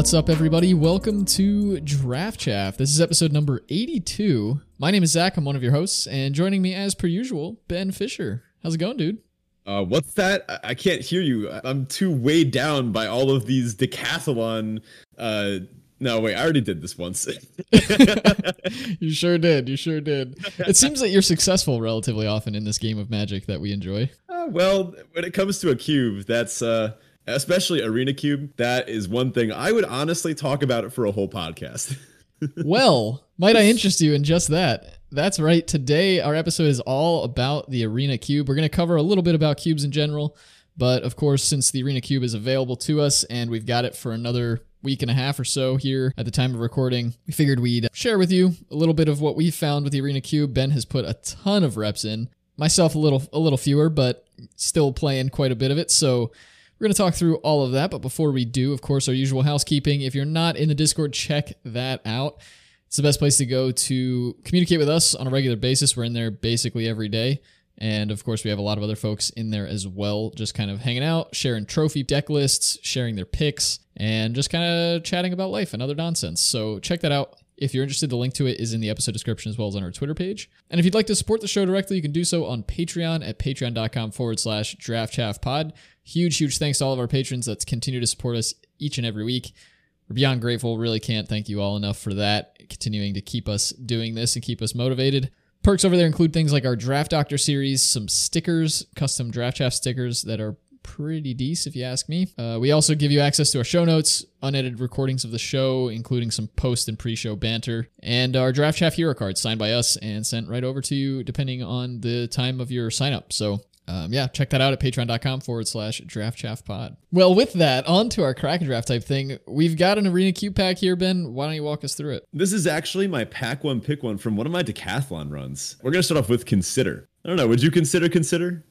What's up, everybody? Welcome to Draft Chaff. This is episode number 82. My name is Zach. I'm one of your hosts, and joining me as per usual, Ben Fisher. How's it going, dude? Uh, what's that? I-, I can't hear you. I'm too weighed down by all of these decathlon. Uh, no, wait, I already did this once. you sure did. You sure did. It seems that you're successful relatively often in this game of magic that we enjoy. Uh, well, when it comes to a cube, that's uh, especially arena cube. That is one thing I would honestly talk about it for a whole podcast. well, might I interest you in just that? That's right. Today, our episode is all about the Arena Cube. We're going to cover a little bit about cubes in general, but of course, since the Arena Cube is available to us and we've got it for another week and a half or so here at the time of recording, we figured we'd share with you a little bit of what we found with the Arena Cube. Ben has put a ton of reps in. Myself a little a little fewer, but still playing quite a bit of it. So we're going to talk through all of that, but before we do, of course, our usual housekeeping. If you're not in the Discord, check that out. It's the best place to go to communicate with us on a regular basis. We're in there basically every day. And of course, we have a lot of other folks in there as well, just kind of hanging out, sharing trophy deck lists, sharing their picks, and just kind of chatting about life and other nonsense. So check that out. If you're interested, the link to it is in the episode description as well as on our Twitter page. And if you'd like to support the show directly, you can do so on Patreon at patreon.com forward slash draft pod. Huge, huge thanks to all of our patrons that continue to support us each and every week. We're beyond grateful. Really can't thank you all enough for that, continuing to keep us doing this and keep us motivated. Perks over there include things like our Draft Doctor series, some stickers, custom Draft Chaff stickers that are pretty decent if you ask me. Uh, we also give you access to our show notes, unedited recordings of the show, including some post and pre-show banter, and our Draft Chaff hero cards signed by us and sent right over to you depending on the time of your sign up. So um, yeah, check that out at patreon.com forward slash draft chaff pod. Well, with that, on to our crack draft type thing. We've got an arena cube pack here, Ben. Why don't you walk us through it? This is actually my pack one pick one from one of my decathlon runs. We're going to start off with consider. I don't know. Would you consider consider?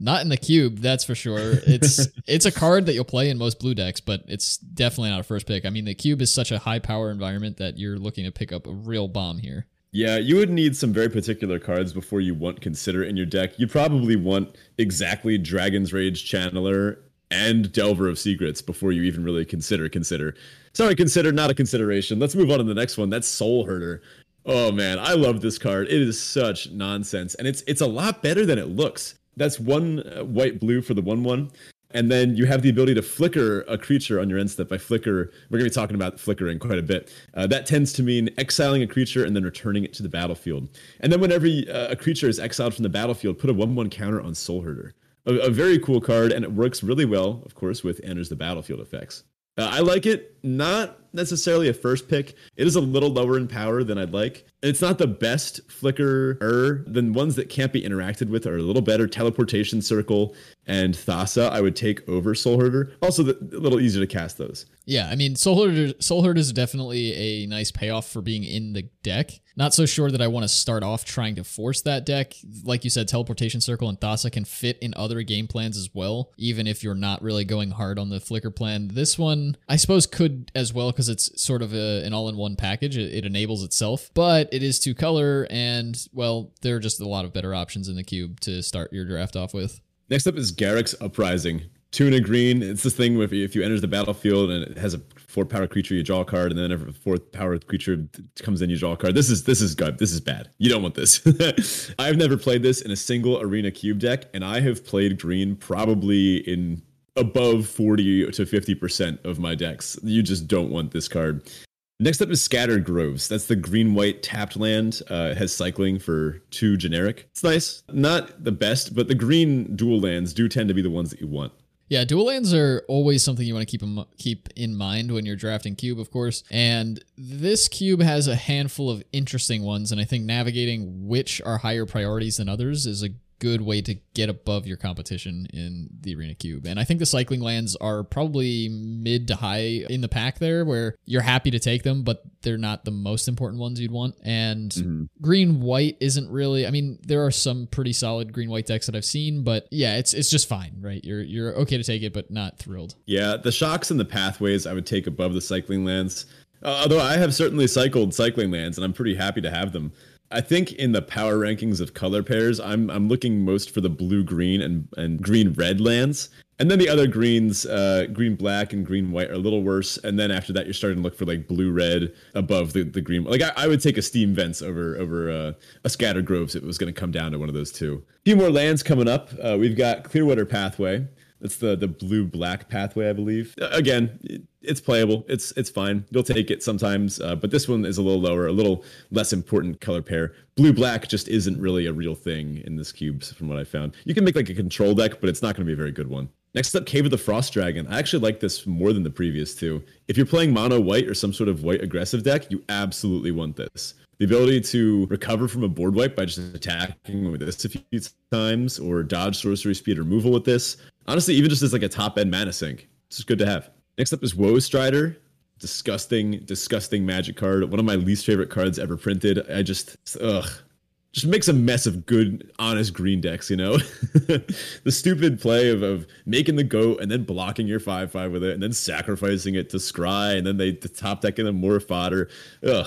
Not in the cube, that's for sure. It's it's a card that you'll play in most blue decks, but it's definitely not a first pick. I mean, the cube is such a high power environment that you're looking to pick up a real bomb here. Yeah, you would need some very particular cards before you want Consider in your deck. You probably want exactly Dragon's Rage Channeler and Delver of Secrets before you even really consider Consider. Sorry, Consider, not a consideration. Let's move on to the next one. That's Soul Herder. Oh man, I love this card. It is such nonsense, and it's it's a lot better than it looks. That's one uh, white blue for the one one. And then you have the ability to flicker a creature on your end step by flicker. We're going to be talking about flickering quite a bit. Uh, that tends to mean exiling a creature and then returning it to the battlefield. And then whenever uh, a creature is exiled from the battlefield, put a 1 1 counter on Soul Herder. A, a, very cool card, and it works really well, of course, with enters the battlefield effects. Uh, I like it, not necessarily a first pick. It is a little lower in power than I'd like. It's not the best flicker than ones that can't be interacted with are a little better. Teleportation Circle and Thassa I would take over Soul Herder. Also, the, a little easier to cast those. Yeah, I mean, Soul Herder, Soul Herder is definitely a nice payoff for being in the deck. Not so sure that I want to start off trying to force that deck. Like you said, Teleportation Circle and Thassa can fit in other game plans as well, even if you're not really going hard on the Flicker plan. This one, I suppose, could as well because it's sort of a, an all-in-one package. It, it enables itself, but it is two color, and well, there are just a lot of better options in the cube to start your draft off with. Next up is Garruk's Uprising. Two a green. It's this thing with if you enter the battlefield and it has a four power creature, you draw a card, and then every fourth power creature comes in, you draw a card. This is this is good. This is bad. You don't want this. I've never played this in a single arena cube deck, and I have played green probably in above 40 to 50% of my decks. You just don't want this card. Next up is Scattered Groves. That's the green white tapped land. Uh, it has cycling for two generic. It's nice. Not the best, but the green dual lands do tend to be the ones that you want. Yeah, dual lands are always something you want to keep in, keep in mind when you're drafting cube, of course. And this cube has a handful of interesting ones, and I think navigating which are higher priorities than others is a good way to get above your competition in the arena cube. And I think the cycling lands are probably mid to high in the pack there where you're happy to take them, but they're not the most important ones you'd want. And mm-hmm. green white isn't really I mean, there are some pretty solid green white decks that I've seen, but yeah, it's it's just fine, right? You're you're okay to take it, but not thrilled. Yeah, the shocks and the pathways I would take above the cycling lands. Uh, although I have certainly cycled cycling lands and I'm pretty happy to have them. I think in the power rankings of color pairs, I'm I'm looking most for the blue green and and green red lands. And then the other greens, uh, green black and green white, are a little worse. And then after that, you're starting to look for like blue red above the, the green. Like I, I would take a steam vents over over uh, a scattered groves if it was going to come down to one of those two. A few more lands coming up. Uh, we've got Clearwater Pathway. That's the the blue black pathway, I believe. Again, it, it's playable. It's it's fine. You'll take it sometimes, uh, but this one is a little lower, a little less important color pair. Blue black just isn't really a real thing in this cube, from what I found. You can make like a control deck, but it's not going to be a very good one. Next up, Cave of the Frost Dragon. I actually like this more than the previous two. If you're playing mono white or some sort of white aggressive deck, you absolutely want this. The ability to recover from a board wipe by just attacking with this a few times, or dodge sorcery speed removal with this. Honestly, even just as like a top end mana sink, it's just good to have. Next up is Woe Strider. Disgusting, disgusting magic card. One of my least favorite cards ever printed. I just, ugh, just makes a mess of good, honest green decks, you know? the stupid play of, of making the goat and then blocking your 5 5 with it and then sacrificing it to scry and then they the top deck in a more fodder. Ugh.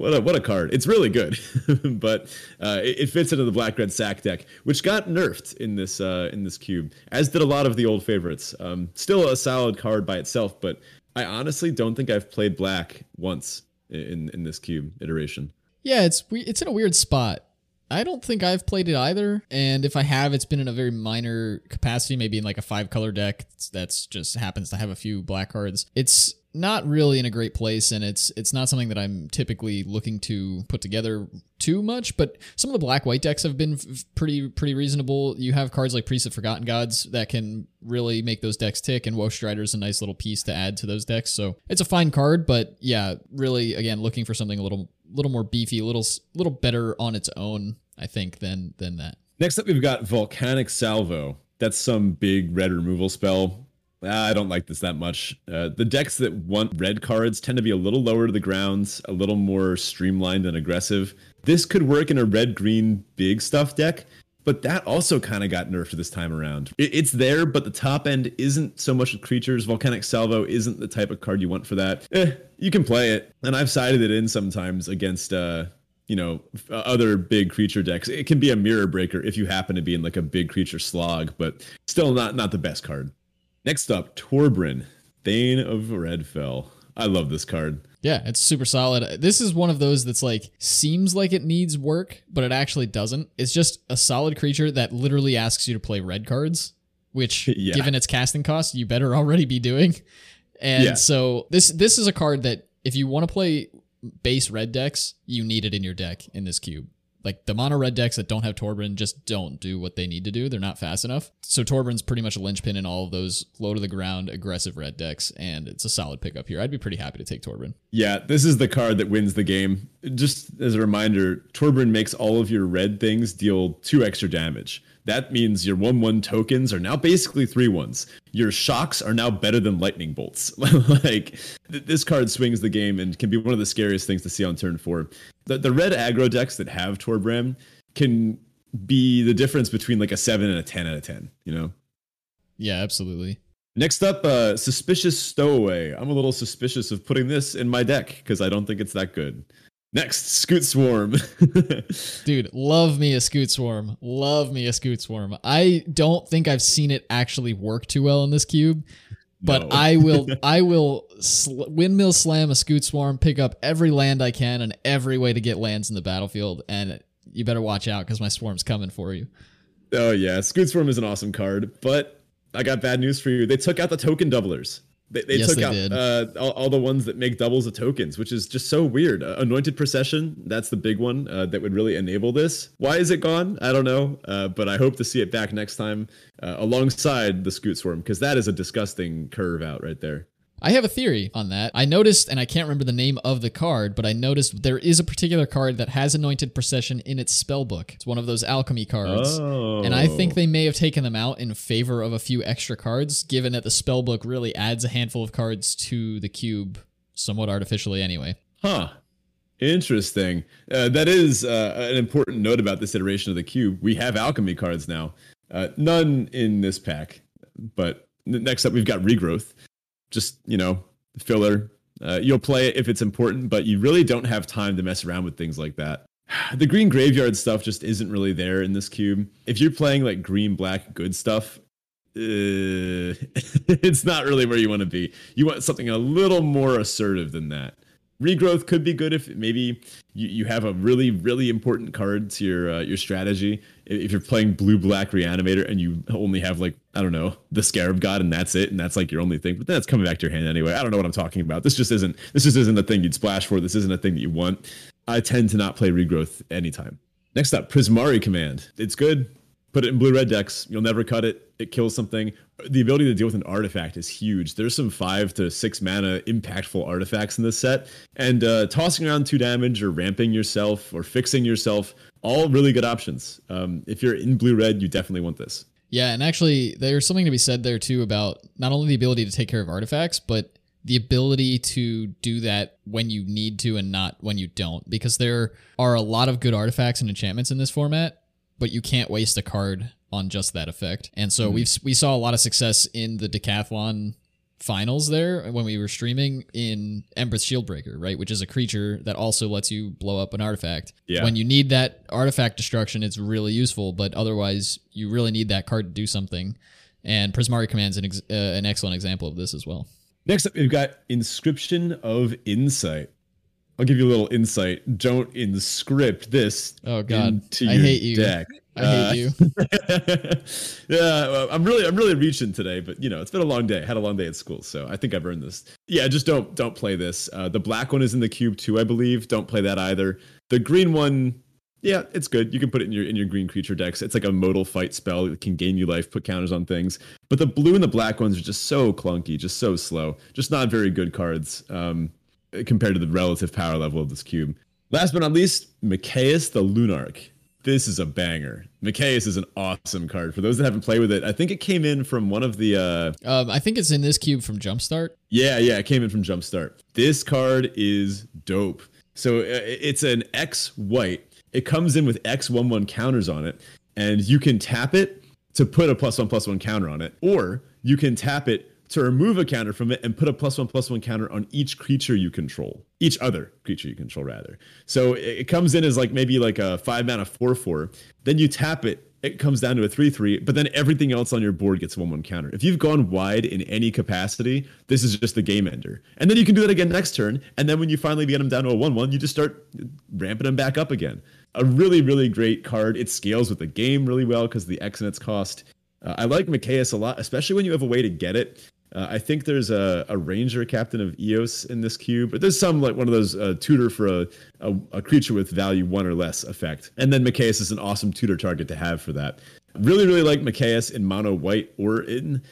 What a, what a card. It's really good, but uh, it, it, fits into the black red sack deck, which got nerfed in this uh, in this cube, as did a lot of the old favorites. Um, still a solid card by itself, but I honestly don't think I've played black once in in this cube iteration. Yeah, it's it's in a weird spot. I don't think I've played it either, and if I have, it's been in a very minor capacity, maybe in like a five color deck that's just happens to have a few black cards. It's not really in a great place and it's it's not something that I'm typically looking to put together too much but some of the black white decks have been pretty pretty reasonable you have cards like Priest of Forgotten Gods that can really make those decks tick and Woe Strider is a nice little piece to add to those decks so it's a fine card but yeah really again looking for something a little little more beefy a little little better on its own I think than than that next up we've got Volcanic Salvo that's some big red removal spell Ah, I don't like this that much. Uh, the decks that want red cards tend to be a little lower to the grounds, a little more streamlined and aggressive. This could work in a red green big stuff deck, but that also kind of got nerfed this time around. It, it's there, but the top end isn't so much with creatures. Volcanic Salvo isn't the type of card you want for that. Eh, you can play it, and I've sided it in sometimes against. Uh, you know uh, other big creature decks it can be a mirror breaker if you happen to be in like a big creature slog but still not not the best card Next up, Torbran, Thane of Redfell. I love this card. Yeah, it's super solid. This is one of those that's like seems like it needs work, but it actually doesn't. It's just a solid creature that literally asks you to play red cards, which yeah. given its casting cost, you better already be doing. And yeah. so this this is a card that if you want to play base red decks, you need it in your deck in this cube like the mono red decks that don't have Torbran just don't do what they need to do. They're not fast enough. So Torbran's pretty much a linchpin in all of those low to the ground aggressive red decks, and it's a solid pickup here. I'd be pretty happy to take Torbran. Yeah, this is the card that wins the game. Just as a reminder, Torbran makes all of your red things deal two extra damage. That means your 1 1 tokens are now basically 3 ones. Your shocks are now better than lightning bolts. like, th- this card swings the game and can be one of the scariest things to see on turn 4. The, the red aggro decks that have Torbran can be the difference between like a 7 and a 10 out of 10, you know? Yeah, absolutely. Next up, uh, Suspicious Stowaway. I'm a little suspicious of putting this in my deck because I don't think it's that good. Next, Scute Swarm. Dude, love me a Scute Swarm. Love me a Scute Swarm. I don't think I've seen it actually work too well in this cube, but no. I will I will sl- windmill slam a Scute Swarm, pick up every land I can and every way to get lands in the battlefield and you better watch out cuz my swarm's coming for you. Oh yeah, Scute Swarm is an awesome card, but I got bad news for you. They took out the token doublers. They, they yes, took they out uh, all, all, the ones that make doubles of tokens, which is just so weird. Uh, Anointed Procession, that's the big one uh, that would really enable this. Why is it gone? I don't know, uh, but I hope to see it back next time uh, alongside the Scute Swarm, because that is a disgusting curve out right there. I have a theory on that. I noticed, and I can't remember the name of the card, but I noticed there is a particular card that has Anointed Procession in its spell book. It's one of those alchemy cards. Oh. And I think they may have taken them out in favor of a few extra cards, given that the spell book really adds a handful of cards to the cube, somewhat artificially anyway. Huh. Interesting. Uh, that is uh, an important note about this iteration of the cube. We have alchemy cards now. Uh, none in this pack, but next up we've got regrowth just you know filler. Uh, you'll play it if it's important, but you really don't have time to mess around with things like that. the green graveyard stuff just isn't really there in this cube. If you're playing like green black good stuff, uh, it's not really where you want to be. You want something a little more assertive than that. Regrowth could be good if maybe you, you have a really really important card to your uh, your strategy. If you're playing blue black reanimator and you only have like I don't know the scarab god and that's it and that's like your only thing, but then it's coming back to your hand anyway. I don't know what I'm talking about. This just isn't this just isn't the thing you'd splash for. This isn't a thing that you want. I tend to not play regrowth anytime. Next up, Prismari command. It's good. Put it in blue red decks. You'll never cut it. It kills something. The ability to deal with an artifact is huge. There's some five to six mana impactful artifacts in this set, and uh, tossing around two damage or ramping yourself or fixing yourself, all really good options. Um, if you're in blue red, you definitely want this. Yeah, and actually, there's something to be said there too about not only the ability to take care of artifacts, but the ability to do that when you need to and not when you don't because there are a lot of good artifacts and enchantments in this format but you can't waste a card on just that effect and so mm-hmm. we've we saw a lot of success in the decathlon finals there when we were streaming in Embereth Shieldbreaker, right? Which is a creature that also lets you blow up an artifact. Yeah. When you need that artifact destruction, it's really useful, but otherwise, you really need that card to do something. And Prismari Command's an, ex- uh, an excellent example of this as well. Next up, we've got Inscription of Insight. I'll give you a little insight. Don't inscript this. Oh God, I hate you. Deck. I uh, hate you. yeah, I'm really, I'm really reaching today, but you know, it's been a long day. I had a long day at school, so I think I've earned this. Yeah, just don't, don't play this. Uh, the black one is in the cube too, I believe. Don't play that either. The green one, yeah, it's good. You can put it in your in your green creature decks. It's like a modal fight spell. It can gain you life, put counters on things. But the blue and the black ones are just so clunky, just so slow, just not very good cards um, compared to the relative power level of this cube. Last but not least, Mikaeus the Lunarch. This is a banger. Mikaeus is an awesome card. For those that haven't played with it, I think it came in from one of the. Uh, um, I think it's in this cube from Jumpstart. Yeah, yeah, it came in from Jumpstart. This card is dope. So uh, it's an X white it comes in with X one one counters on it, and you can tap it to put a plus one plus one counter on it, or you can tap it to remove a counter from it and put a plus one plus one counter on each creature you control, each other creature you control rather. So it comes in as like maybe like a five mana four four. Then you tap it, it comes down to a three three. But then everything else on your board gets one one counter. If you've gone wide in any capacity, this is just the game ender. And then you can do that again next turn. And then when you finally get them down to a one one, you just start ramping them back up again a really, really great card. It scales with the game really well because the X and its cost. Uh, I like Mikaeus a lot, especially when you have a way to get it. Uh, I think there's a, a ranger captain of Eos in this cube, but there's some like one of those uh, tutor for a, a, a, creature with value one or less effect. And then Mikaeus is an awesome tutor target to have for that. Really, really like Mikaeus in mono white or in.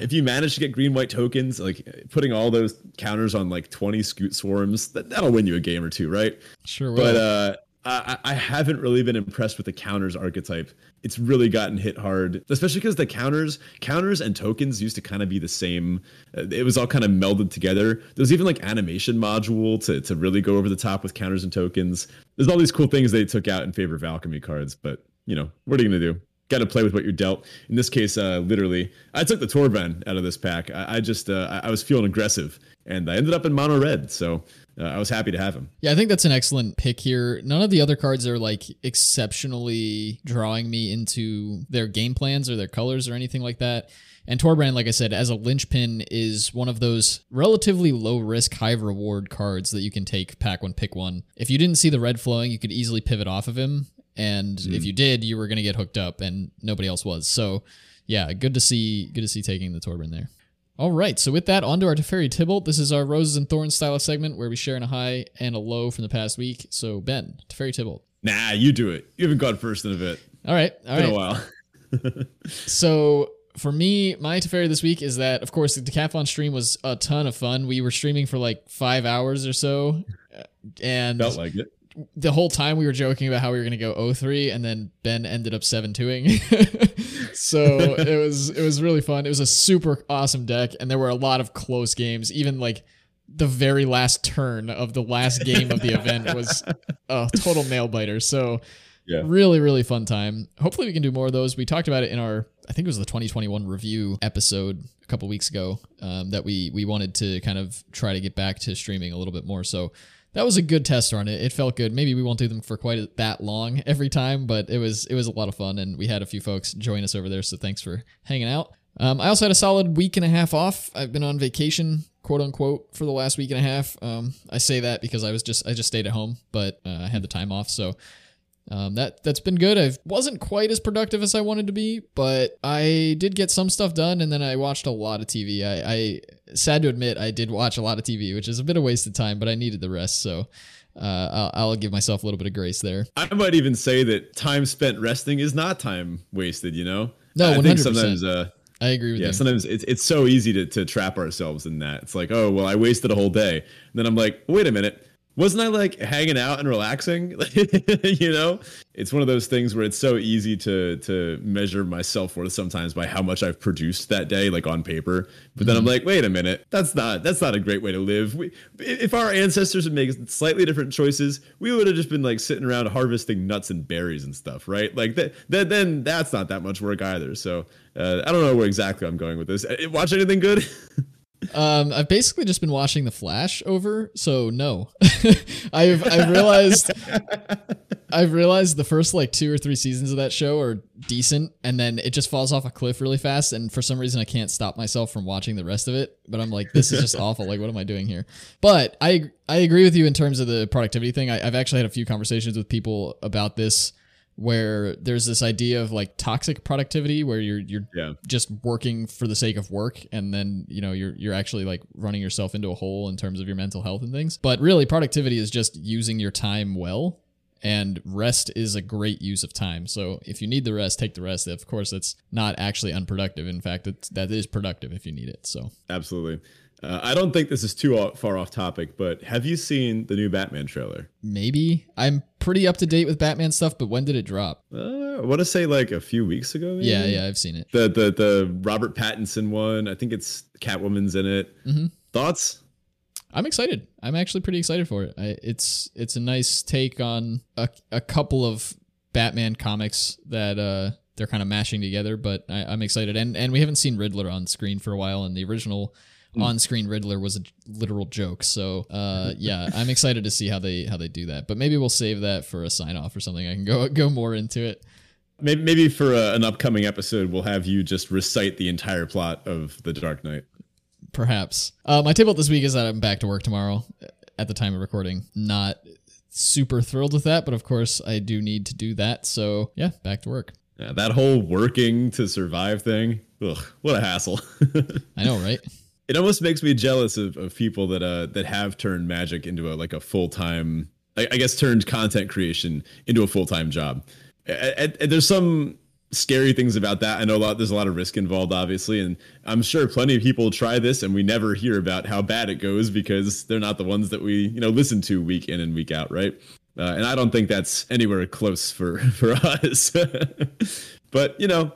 If you manage to get green white tokens, like putting all those counters on like 20 Scute Swarms, that, that'll win you a game or two, right? Sure will. But uh, I, I haven't really been impressed with the counters archetype. It's really gotten hit hard, especially because the counters, counters and tokens used to kind of be the same. It was all kind of melded together. There's even like animation module to to really go over the top with counters and tokens. There's all these cool things they took out in favor of alchemy cards, but you know what are you gonna do? Got to play with what you're dealt. In this case, uh, literally, I took the Torbran out of this pack. I, I just uh, I was feeling aggressive, and I ended up in mono red. So uh, I was happy to have him. Yeah, I think that's an excellent pick here. None of the other cards are like exceptionally drawing me into their game plans or their colors or anything like that. And Torbran, like I said, as a linchpin, is one of those relatively low risk, high reward cards that you can take pack one, pick one. If you didn't see the red flowing, you could easily pivot off of him. And mm. if you did, you were going to get hooked up, and nobody else was. So, yeah, good to see. Good to see taking the Torbran there. All right, so with that, on to our Teferi Tibalt. This is our Roses and Thorns style of segment where we share in a high and a low from the past week. So, Ben, Teferi Tibalt. Nah, you do it. You haven't gone first in a bit. All right, all Been right. a while. so, for me, my Teferi this week is that, of course, the Decathlon stream was a ton of fun. We were streaming for like five hours or so. Uh, and felt like it the whole time we were joking about how we were going to go 03 and then Ben ended up 7-2ing. so it was it was really fun. It was a super awesome deck and there were a lot of close games. Even like the very last turn of the last game of the event was a total nail biter. So yeah. really really fun time. Hopefully we can do more of those. We talked about it in our I think it was the 2021 review episode a couple weeks ago um, that we we wanted to kind of try to get back to streaming a little bit more. So that was a good test run. It, it felt good. Maybe we won't do them for quite that long every time, but it was it was a lot of fun, and we had a few folks join us over there. So thanks for hanging out. Um, I also had a solid week and a half off. I've been on vacation, quote unquote, for the last week and a half. Um, I say that because I was just I just stayed at home, but uh, I had the time off, so um, that that's been good. I wasn't quite as productive as I wanted to be, but I did get some stuff done, and then I watched a lot of TV. I, I sad to admit I did watch a lot of TV, which is a bit of wasted time, but I needed the rest, so. Uh, I'll, I'll give myself a little bit of grace there. I might even say that time spent resting is not time wasted. You know, No, I 100%. think sometimes uh, I agree with yeah you. sometimes it's, it's so easy to, to trap ourselves in that it's like oh well i wasted a whole day and then i'm like wait a minute wasn't i like hanging out and relaxing? You know? It's one of those things where it's so easy to to measure my self-worth sometimes by how much i've produced that day like on paper. But then i'm like wait a minute. That's not that's not a great way to live. We, if our ancestors had made slightly different choices we would have just been like sitting around harvesting nuts and berries and stuff right? Like that, that then that's not that much work either. So uh, I don't know where exactly I'm going with this. Uh, Watch anything good? Um, I've basically just been watching The Flash over, so no. I've I've realized I've realized the first like two or three seasons of that show are decent, and then it just falls off a cliff really fast. And for some reason, I can't stop myself from watching the rest of it. But I'm like, this is just awful. Like, what am I doing here? But I I agree with you in terms of the productivity thing. I, I've actually had a few conversations with people about this where there's this idea of like toxic productivity where you're you're yeah. just working for the sake of work and then you know you're you're actually like running yourself into a hole in terms of your mental health and things but really productivity is just using your time well and rest is a great use of time so if you need the rest take the rest of course it's not actually unproductive in fact it's that is productive if you need it so Absolutely. Uh, I don't think this is too far off topic, but have you seen the new Batman trailer? maybe i'm pretty up to date with batman stuff but when did it drop Uh, I want to say like a few weeks ago. Maybe? yeah yeah i've seen it The the the Robert Pattinson one. I think it's Catwoman's in it. Mhm. Thoughts? I'm excited. I'm actually pretty excited for it. I, it's it's a nice take on a, a couple of Batman comics that uh, they're kind of mashing together. But I, I'm excited, and and we haven't seen Riddler on screen for a while, and the original on-screen Riddler was a literal joke. So uh, yeah, I'm excited to see how they how they do that. But maybe we'll save that for a sign off or something. I can go go more into it. Maybe maybe for uh, an upcoming episode, we'll have you just recite the entire plot of The Dark Knight. Perhaps. Uh, my table this week is that I'm back to work tomorrow at the time of recording. Not super thrilled with that, but of course I do need to do that. So yeah, back to work. Yeah, that whole working to survive thing. Ugh, what a hassle. I know, right? It almost makes me jealous of, of people that uh that have turned magic into a like a full time I, I guess turned content creation into a full time job. There's some scary things about that. I know a lot. There's a lot of risk involved, obviously, and I'm sure plenty of people try this, and we never hear about how bad it goes because they're not the ones that we you know listen to week in and week out, right? Uh, and I don't think that's anywhere close for for us. but you know,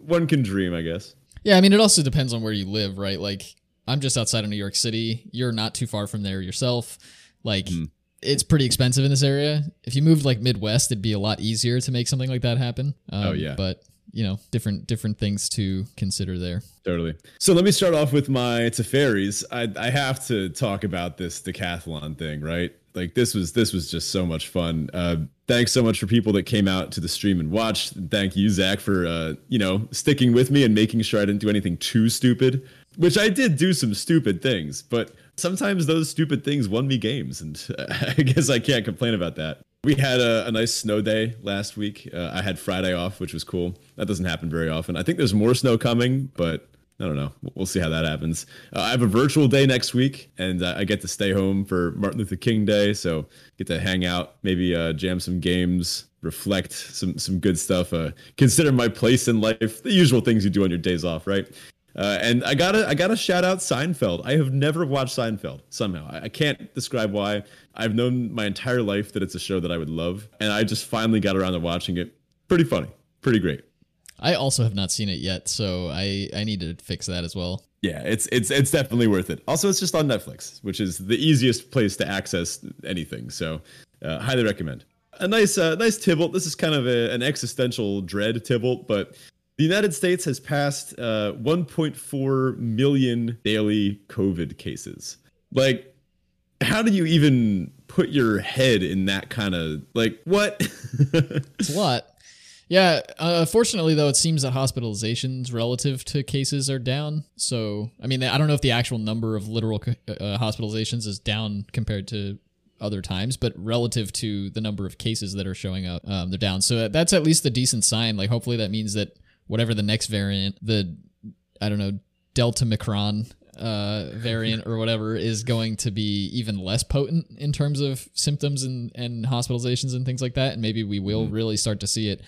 one can dream, I guess. Yeah, I mean, it also depends on where you live, right? Like, I'm just outside of New York City. You're not too far from there yourself. Like, Mhm. it's pretty expensive in this area. If you moved like Midwest, it'd be a lot easier to make something like that happen. Um, Oh, yeah. but you know, different different things to consider there. Totally. So let me start off with my Teferis. I I have to talk about this decathlon thing, right? Like this was this was just so much fun. Uh, thanks so much for people that came out to the stream and watched. Thank you, Zach, for uh, you know sticking with me and making sure I didn't do anything too stupid. Which I did do some stupid things, but sometimes those stupid things won me games, and I guess I can't complain about that. We had a, a nice snow day last week. Uh, I had Friday off, which was cool. That doesn't happen very often. I think there's more snow coming, but I don't know. We'll see how that happens. Uh, I have a virtual day next week, and uh, I get to stay home for Martin Luther King Day, so get to hang out, maybe uh, jam some games, reflect some some good stuff. Uh, consider my place in life, the usual things you do on your days off, right? Uh, and I gotta I gotta shout out Seinfeld. I have never watched Seinfeld somehow. I, I can't describe why. I've known my entire life that it's a show that I would love, and I just finally got around to watching it. Pretty funny, pretty great. I also have not seen it yet, so I I need to fix that as well. Yeah, it's it's it's definitely worth it. Also, it's just on Netflix, which is the easiest place to access anything. So, uh, highly recommend. A nice uh, nice Tibalt. This is kind of a, an existential dread Tibalt, but the United States has passed uh, 1.4 million daily COVID cases. Like, how do you even put your head in that kind of like what? it's a lot. Yeah, uh, fortunately though, it seems that hospitalizations relative to cases are down. So, I mean, I don't know if the actual number of literal uh, hospitalizations is down compared to other times, but relative to the number of cases that are showing up, um, they're down. So that's at least a decent sign. Like, hopefully, that means that whatever the next variant, the I don't know Delta Micron uh, variant or whatever is going to be even less potent in terms of symptoms and, and hospitalizations and things like that. And maybe we will mm-hmm. really start to see it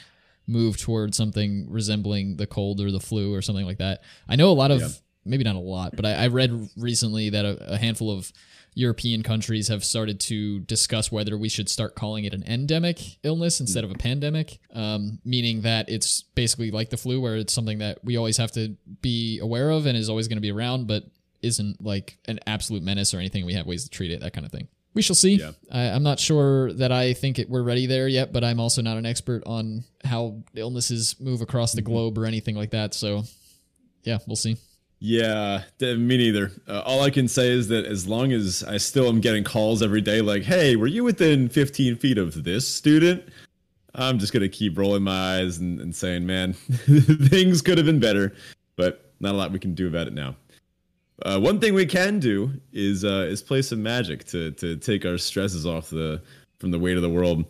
move towards something resembling the cold or the flu or something like that. I know a lot of, yeah. maybe not a lot, but I, I read recently that a, a handful of European countries have started to discuss whether we should start calling it an endemic illness instead of a pandemic, um, meaning that it's basically like the flu, where it's something that we always have to be aware of and is always going to be around, but isn't like an absolute menace or anything. We have ways to treat it, that kind of thing. We shall see. Yeah. I, am not sure that I think it, we're ready there yet, but I'm also not an expert on how illnesses move across the mm-hmm. globe or anything like that. So, yeah, we'll see. Yeah, me neither. Uh, all I can say is that as long as I still am getting calls every day, like, "Hey, were you within 15 feet of this student?" I'm just gonna keep rolling my eyes and, and saying, "Man, things could have been better," but not a lot we can do about it now. Uh, one thing we can do is uh, is play some magic to to take our stresses off the from the weight of the world.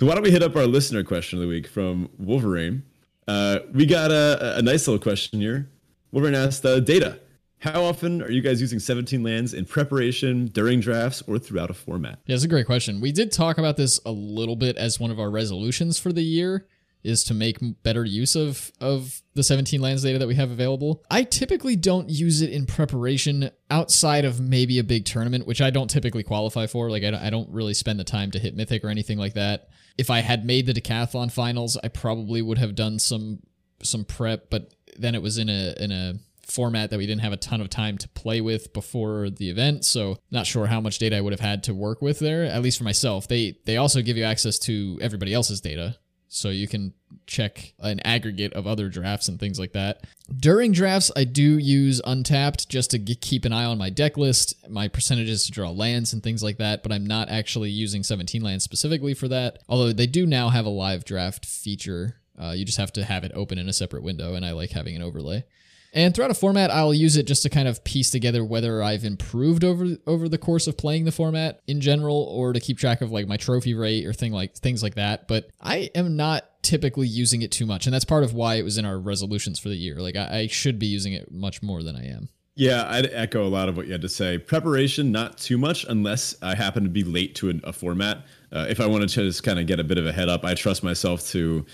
So why don't we hit up our listener question of the week from Wolverine? Uh, we got a, a nice little question here Wolverine asked, uh, Data, how often are you guys using 17 lands in preparation, during drafts, or throughout a format? Yeah, it's a great question. We did talk about this a little bit as one of our resolutions for the year is to make better use of of the 17 lands data that we have available. I typically don't use it in preparation outside of maybe a big tournament, which I don't typically qualify for. Like I don't, I don't really spend the time to hit mythic or anything like that. If I had made the decathlon finals, I probably would have done some some prep, but then it was in a in a format that we didn't have a ton of time to play with before the event so not sure how much data i would have had to work with there at least for myself they they also give you access to everybody else's data so you can check an aggregate of other drafts and things like that. During drafts, I do use Untapped just to keep an eye on my deck list, my percentages to draw lands and things like that, but I'm not actually using 17 lands specifically for that. Although they do now have a live draft feature uh, you just have to have it open in a separate window, and I like having an overlay. And throughout a format, I'll use it just to kind of piece together whether I've improved over over the course of playing the format in general, or to keep track of like my trophy rate or thing like things like that. But I am not typically using it too much, and that's part of why it was in our resolutions for the year. Like I, I should be using it much more than I am. Yeah, I'd echo a lot of what you had to say. Preparation, not too much, unless I happen to be late to a, a format. Uh, if I wanted to just kind of get a bit of a head up, I trust myself to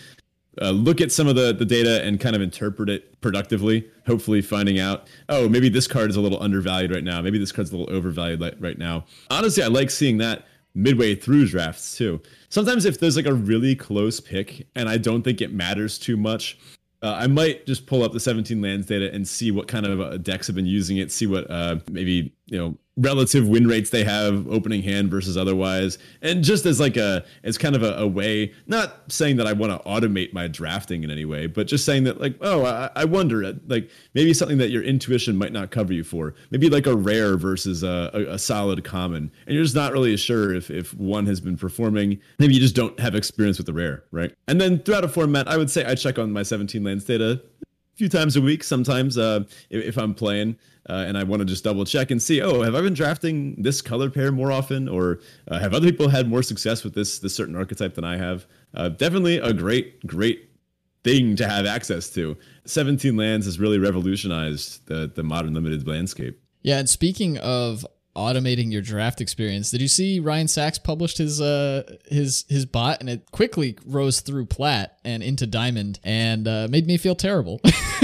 uh, look at some of the, the data and kind of interpret it productively, hopefully finding out, oh, maybe this card is a little undervalued right now. Maybe this card's a little overvalued right now. Honestly, I like seeing that midway through drafts too. Sometimes if there's like a really close pick and I don't think it matters too much, uh, I might just pull up the 17 lands data and see what kind of uh, decks have been using it, see what uh, maybe, you know, relative win rates they have opening hand versus otherwise. And just as like a as kind of a, a way not saying that i want to automate my drafting in any way but just saying that like oh i, I wonder uh, like maybe something that your intuition might not cover you for. Maybe like a rare versus a, a, a solid common. And you're just not really sure if if one has been performing. Maybe you just don't have experience with the rare right? And then throughout a format i would say i check on my 17 lands data few times a week sometimes uh, if, i'm playing uh, and I want to just double check and see, oh, have I been drafting this color pair more often, or uh, have other people had more success with this this certain archetype than I have? Uh, definitely a great, great thing to have access to. 17 lands has really revolutionized the the modern limited landscape. Yeah, and speaking of automating your draft experience. Did you see Ryan Saxe published his uh his his bot and it quickly rose through plat and into diamond and uh, made me feel terrible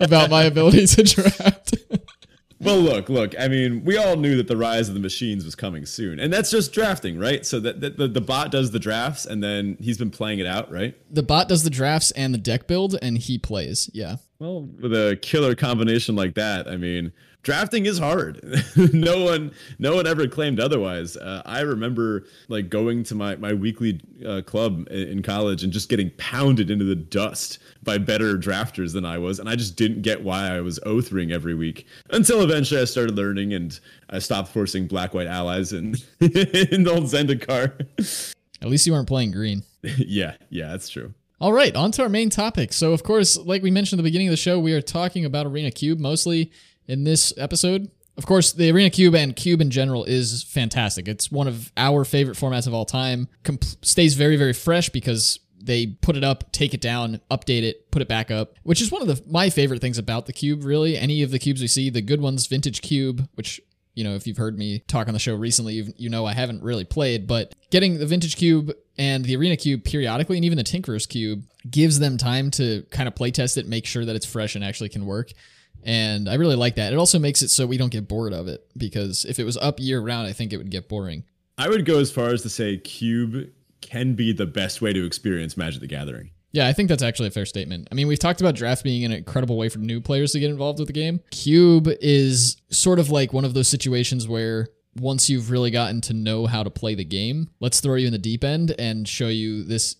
about my ability to draft. well, look, look. I mean, we all knew that the rise of the machines was coming soon, and that's just drafting, right? So that, that the, the bot does the drafts, and then he's been playing it out, right? The bot does the drafts and the deck build, and he plays. Yeah. Well, with a killer combination like that, I mean, drafting is hard. no one, no one ever claimed otherwise. Uh, I remember like going to my my weekly uh, club in college and just getting pounded into the dust by better drafters than I was, and I just didn't get why I was oathering every week until eventually I started learning and I stopped forcing black white allies in in the old Zendikar. At least you weren't playing green. yeah, yeah, that's true. All right, on to our main topic. So, of course, like we mentioned at the beginning of the show, we are talking about Arena Cube mostly in this episode. Of course, the Arena Cube and Cube in general is fantastic. It's one of our favorite formats of all time. Stays very, very fresh because they put it up, take it down, update it, put it back up, which is one of the my favorite things about the cube. Really, any of the cubes we see, the good ones, vintage cube, which you know, if you've heard me talk on the show recently, you you know I haven't really played, but getting the Vintage Cube and the Arena Cube periodically, and even the Tinkerer's Cube, gives them time to kind of play test it, make sure that it's fresh and actually can work. And I really like that. It also makes it so we don't get bored of it because if it was up year round, I think it would get boring. I would go as far as to say Cube can be the best way to experience Magic the Gathering. Yeah, I think that's actually a fair statement. I mean, we've talked about draft being an incredible way for new players to get involved with the game. Cube is sort of like one of those situations where once you've really gotten to know how to play the game, let's throw you in the deep end and show you this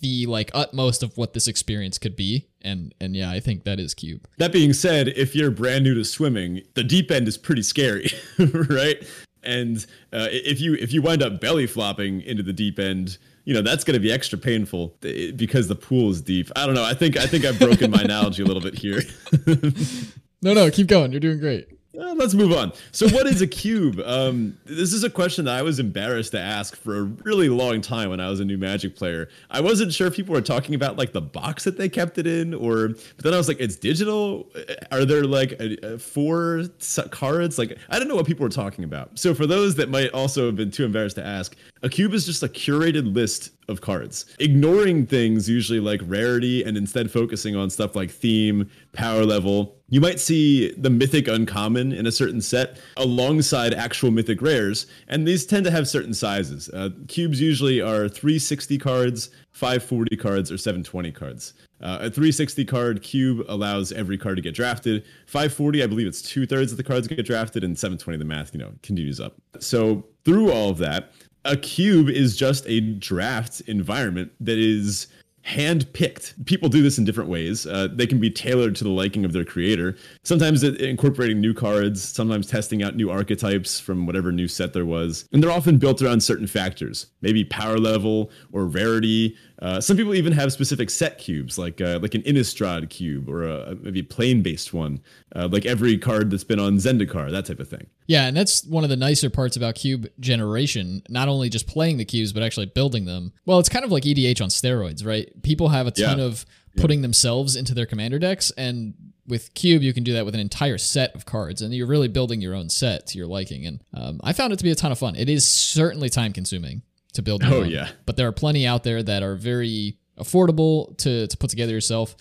the like utmost of what this experience could be and and yeah i think that is cube that being said if you're brand new to swimming the deep end is pretty scary right and uh, if you if you wind up belly flopping into the deep end you know that's going to be extra painful eh, because the pool is deep. I don't know. I think I think I've broken my analogy a little bit here. no, no, keep going. You're doing great. Uh, let's move on. So, what is a cube? Um, this is a question that I was embarrassed to ask for a really long time when I was a new Magic player. I wasn't sure if people were talking about like the box that they kept it in, or but then I was like, it's digital. Are there like a, a four cards? Like, I don't know what people were talking about. So, for those that might also have been too embarrassed to ask, a cube is just a curated list of cards, ignoring things usually like rarity and instead focusing on stuff like theme, power level. You might see the mythic uncommon in a certain set alongside actual mythic rares, and these tend to have certain sizes. Uh, cubes usually are 360 cards, 540 cards, or 720 cards. Uh, a 360 card cube allows every card to get drafted. 540, I believe it's two thirds of the cards get drafted, and 720, the math, you know, continues up. So through all of that, a cube is just a draft environment that is hand-picked. People do this in different ways. Uh, they can be tailored to the liking of their creator. Sometimes incorporating new cards, sometimes testing out new archetypes from whatever new set there was. And they're often built around certain factors, maybe power level or rarity. Uh, some people even have specific set cubes, like uh, like an Innistrad cube or a, maybe a plane-based one, uh, like every card that's been on Zendikar, that type of thing. Yeah, and that's one of the nicer parts about cube generation. Not only just playing the cubes, but actually building them. Well, it's kind of like EDH on steroids, right? People have a ton yeah. of putting yeah. themselves into their commander decks, and with cube you can do that with an entire set of cards and you're really building your own set to your liking and um, i found it to be a ton of fun it is certainly time consuming to build oh own, yeah but there are plenty out there that are very affordable to, to put together yourself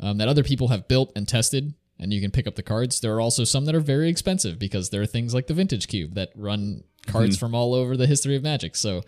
um, that other people have built and tested and you can pick up the cards there are also some that are very expensive because there are things like the vintage cube that run cards mm-hmm. from all over the history of magic so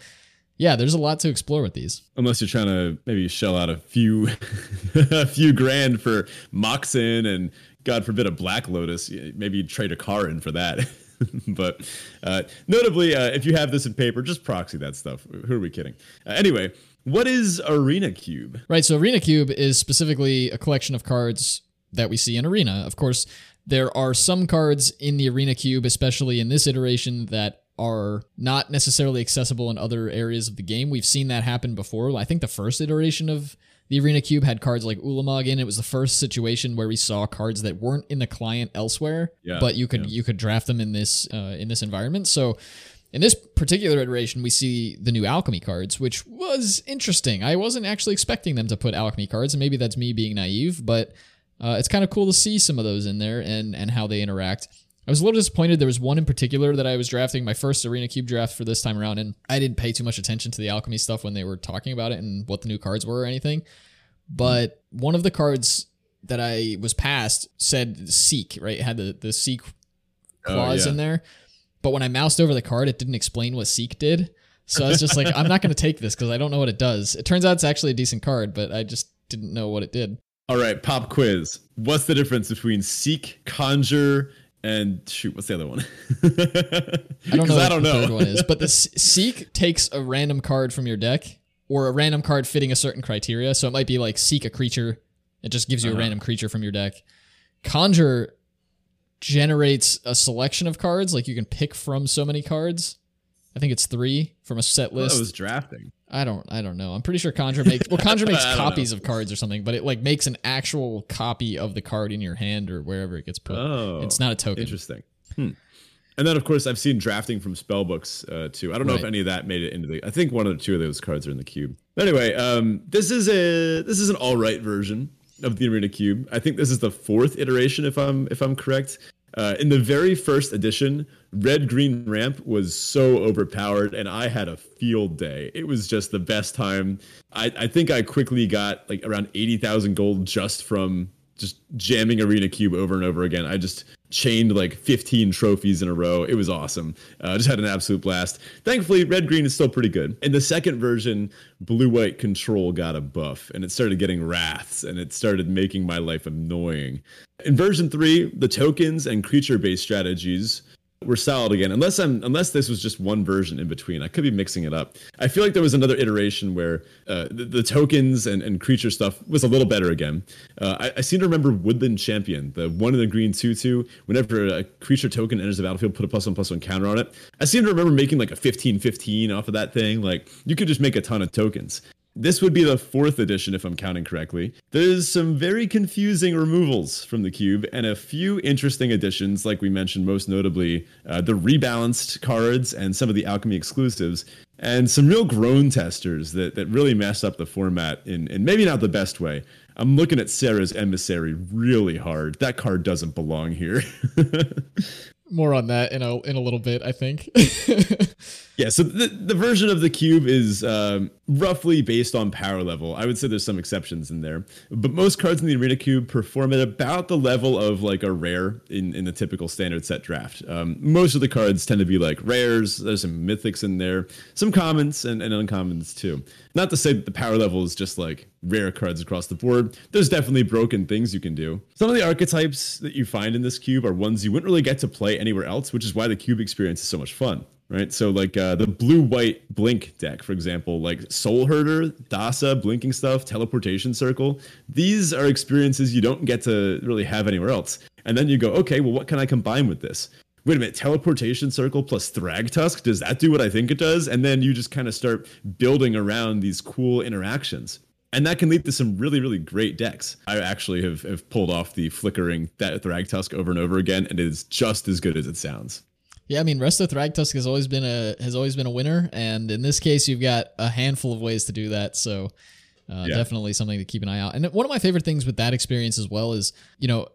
yeah, there's a lot to explore with these. Unless you're trying to maybe shell out a few a few grand for Moxen and God forbid a Black Lotus, maybe you trade a car in for that. but uh, notably, uh, if you have this in paper, just proxy that stuff. Who are we kidding? Uh, anyway, what is Arena Cube? Right. So Arena Cube is specifically a collection of cards that we see in Arena. Of course, there are some cards in the Arena Cube, especially in this iteration, that are not necessarily accessible in other areas of the game. We've seen that happen before. I think the first iteration of the Arena Cube had cards like Ulamog in. It was the first situation where we saw cards that weren't in the client elsewhere, yeah, but you could yeah. you could draft them in this uh, in this environment. So in this particular iteration, we see the new alchemy cards, which was interesting. I wasn't actually expecting them to put alchemy cards, and maybe that's me being naive, but uh, it's kind of cool to see some of those in there and and how they interact. I was a little disappointed. There was one in particular that I was drafting, my first Arena Cube draft for this time around, and I didn't pay too much attention to the alchemy stuff when they were talking about it and what the new cards were or anything. But one of the cards that I was passed said seek, right? It had the, the seek clause oh, yeah. in there. But when I moused over the card, it didn't explain what seek did. So I was just like, I'm not going to take this because I don't know what it does. It turns out it's actually a decent card, but I just didn't know what it did. All right, pop quiz. What's the difference between Seek, Conjure, and shoot, what's the other one? I don't know. I don't know. The third one is, but the Seek takes a random card from your deck or a random card fitting a certain criteria. So it might be like Seek a creature. It just gives you uh-huh. a random creature from your deck. Conjure generates a selection of cards. Like you can pick from so many cards. I think it's three from a set list. Well, was drafting. I don't. I don't know. I'm pretty sure Conjure makes well. Conjure makes copies know. of cards or something, but it like makes an actual copy of the card in your hand or wherever it gets put. Oh, it's not a token. Interesting. Hmm. And then, of course, I've seen drafting from spellbooks uh, too. I don't know right. if any of that made it into the. I think one or two of those cards are in the cube. Anyway, um, this is a this is an all right version of the Arena Cube. I think this is the fourth iteration, if I'm if I'm correct. Uh, in the very first edition, Red Green Ramp was so overpowered, and I had a field day. It was just the best time. I, I think I quickly got like around 80,000 gold just from just jamming Arena Cube over and over again. I just chained like 15 trophies in a row. It was awesome. Uh, just had an absolute blast. Thankfully, red green is still pretty good. In the second version, blue white control got a buff and it started getting wraths and it started making my life annoying. In version three, the tokens and creature based strategies were solid again. Unless I'm unless this was just one version in between. I could be mixing it up. I feel like there was another iteration where uh, the, the, tokens and, and creature stuff was a little better again. Uh, I, I, seem to remember Woodland Champion, the one in the green two two. Whenever a creature token enters the battlefield, put a plus one plus one counter on it. I seem to remember making like a 15-15 off of that thing. Like you could just make a ton of tokens. This would be the fourth edition, if I'm counting correctly. There's some very confusing removals from the cube and a few interesting additions, like we mentioned, most notably uh, the rebalanced cards and some of the alchemy exclusives, and some real groan testers that, that really mess up the format in, in maybe not the best way. I'm looking at Serra's Emissary really hard. That card doesn't belong here. More on that in a in a little bit, I think. yeah, so the, the version of the cube is um, roughly based on power level. I would say there's some exceptions in there, but most cards in the Arena Cube perform at about the level of like a rare in, in the typical standard set draft. Um, most of the cards tend to be like rares. There's some mythics in there, some commons and, and uncommons too. Not to say that the power level is just like rare cards across the board. There's definitely broken things you can do. Some of the archetypes that you find in this cube are ones you wouldn't really get to play anywhere else, which is why the cube experience is so much fun. Right, so like uh, the blue white blink deck, for example, like Soul Herder, Thassa, blinking stuff, teleportation circle. These are experiences you don't get to really have anywhere else. And then you go, okay, well, what can I combine with this? wait a minute, teleportation circle plus Thragtusk, does that do what I think it does? And then you just kind of start building around these cool interactions. And that can lead to some really, really great decks. I actually have, have pulled off the flickering that Thragtusk over and over again, and it is just as good as it sounds. Yeah, I mean, rest Resto Thragtusk has always been a has always been a winner, and in this case, you've got a handful of ways to do that. So, uh, yeah. definitely something to keep an eye out. And one of my favorite things with that experience as well is, you know,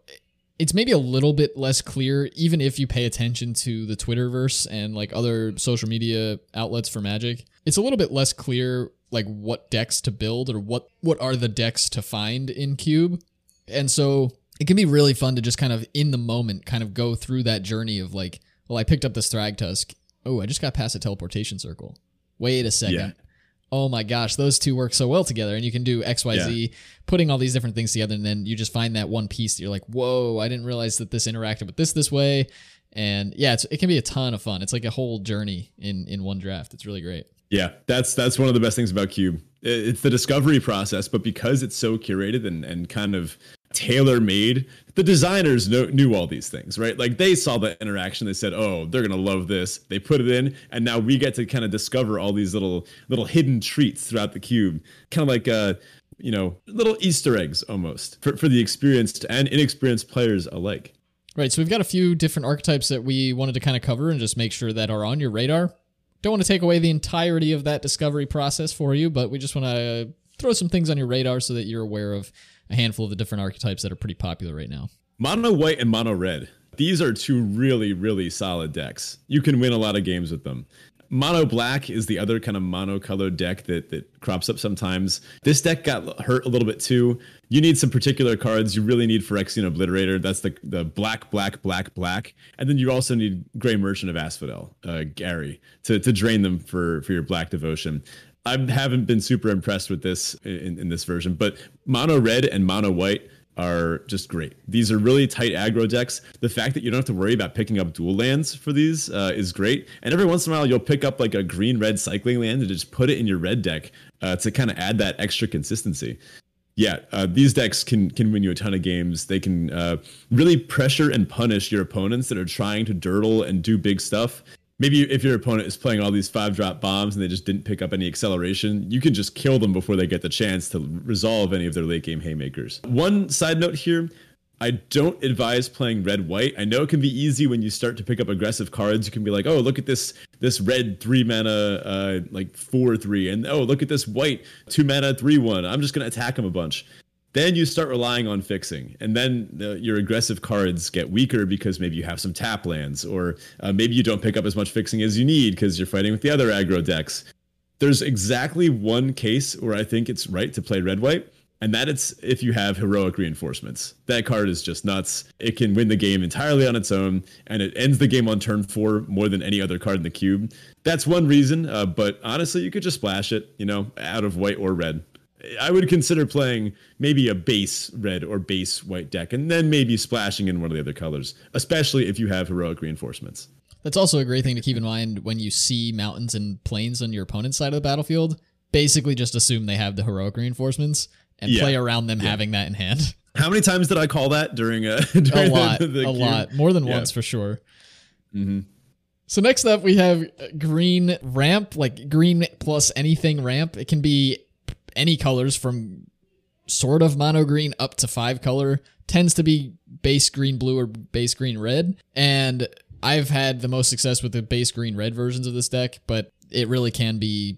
it's maybe a little bit less clear, even if you pay attention to the Twitterverse and like other social media outlets for Magic. It's a little bit less clear, like what decks to build or what what are the decks to find in Cube, and so it can be really fun to just kind of in the moment, kind of go through that journey of like, well, I picked up this Thragtusk. Oh, I just got past a teleportation circle. Wait a second. Yeah oh my gosh, those two work so well together. And you can do XYZ, yeah. putting all these different things together. And then you just find that one piece that you're like, whoa, I didn't realize that this interacted with this this way. And yeah, it can be a ton of fun. It's like a whole journey in, in one draft. It's really great. Yeah, that's that's one of the best things about Cube. It's the discovery process, but because it's so curated and, and kind of tailor made. The designers know, knew all these things, right? Like they saw the interaction. They said, "Oh, they're gonna love this." They put it in, and now we get to kind of discover all these little little hidden treats throughout the cube, kind of like uh, you know, little Easter eggs almost for for the experienced and inexperienced players alike. Right. So we've got a few different archetypes that we wanted to kind of cover and just make sure that are on your radar. Don't want to take away the entirety of that discovery process for you, but we just want to throw some things on your radar so that you're aware of a handful of the different archetypes that are pretty popular right now. Mono white and mono red. These are two really, really solid decks. You can win a lot of games with them. Mono Black is the other kind of monocolored deck that that crops up sometimes. This deck got hurt a little bit too. You need some particular cards. You really need Phyrexian Obliterator. That's the the black, black, black, black. And then you also need Gray Merchant of Asphodel, uh, Gary, to, to drain them for, for your black devotion. I haven't been super impressed with this in, in this version, but mono red and mono white are just great. These are really tight aggro decks. The fact that you don't have to worry about picking up dual lands for these uh, is great. And every once in a while, you'll pick up like a green red cycling land and just put it in your red deck uh, to kind of add that extra consistency. Yeah, uh, these decks can can win you a ton of games. They can uh, really pressure and punish your opponents that are trying to durdle and do big stuff maybe if your opponent is playing all these five drop bombs and they just didn't pick up any acceleration, you can just kill them before they get the chance to resolve any of their late game haymakers. One side note here. I don't advise playing red white. I know it can be easy when you start to pick up aggressive cards. You can be like, oh, look at this this red three mana uh, like four three, and oh, look at this white two mana three one. I'm just gonna attack him a bunch. Then you start relying on fixing, and then the, your aggressive cards get weaker because maybe you have some tap lands, or uh, maybe you don't pick up as much fixing as you need because you're fighting with the other aggro decks. There's exactly one case where I think it's right to play red white, and that it's if you have heroic reinforcements. That card is just nuts. It can win the game entirely on its own, and it ends the game on turn four more than any other card in the cube. That's one reason, uh, but honestly, you could just splash it, you know, out of white or red. I would consider playing maybe a base red or base white deck, and then maybe splashing in one of the other colors, especially if you have heroic reinforcements. That's also a great thing to keep in mind when you see mountains and plains on your opponent's side of the battlefield. Basically, just assume they have the heroic reinforcements and yeah. play around them yeah. having that in hand. How many times did I call that during a during a lot, the, the a lot, more than yeah. once for sure. Mm-hmm. So next up, we have green ramp, like green plus anything ramp. It can be any colors from sort of mono green up to five color tends to be base green blue or base green red. And i've had the most success with the base green red versions of this deck but it really can be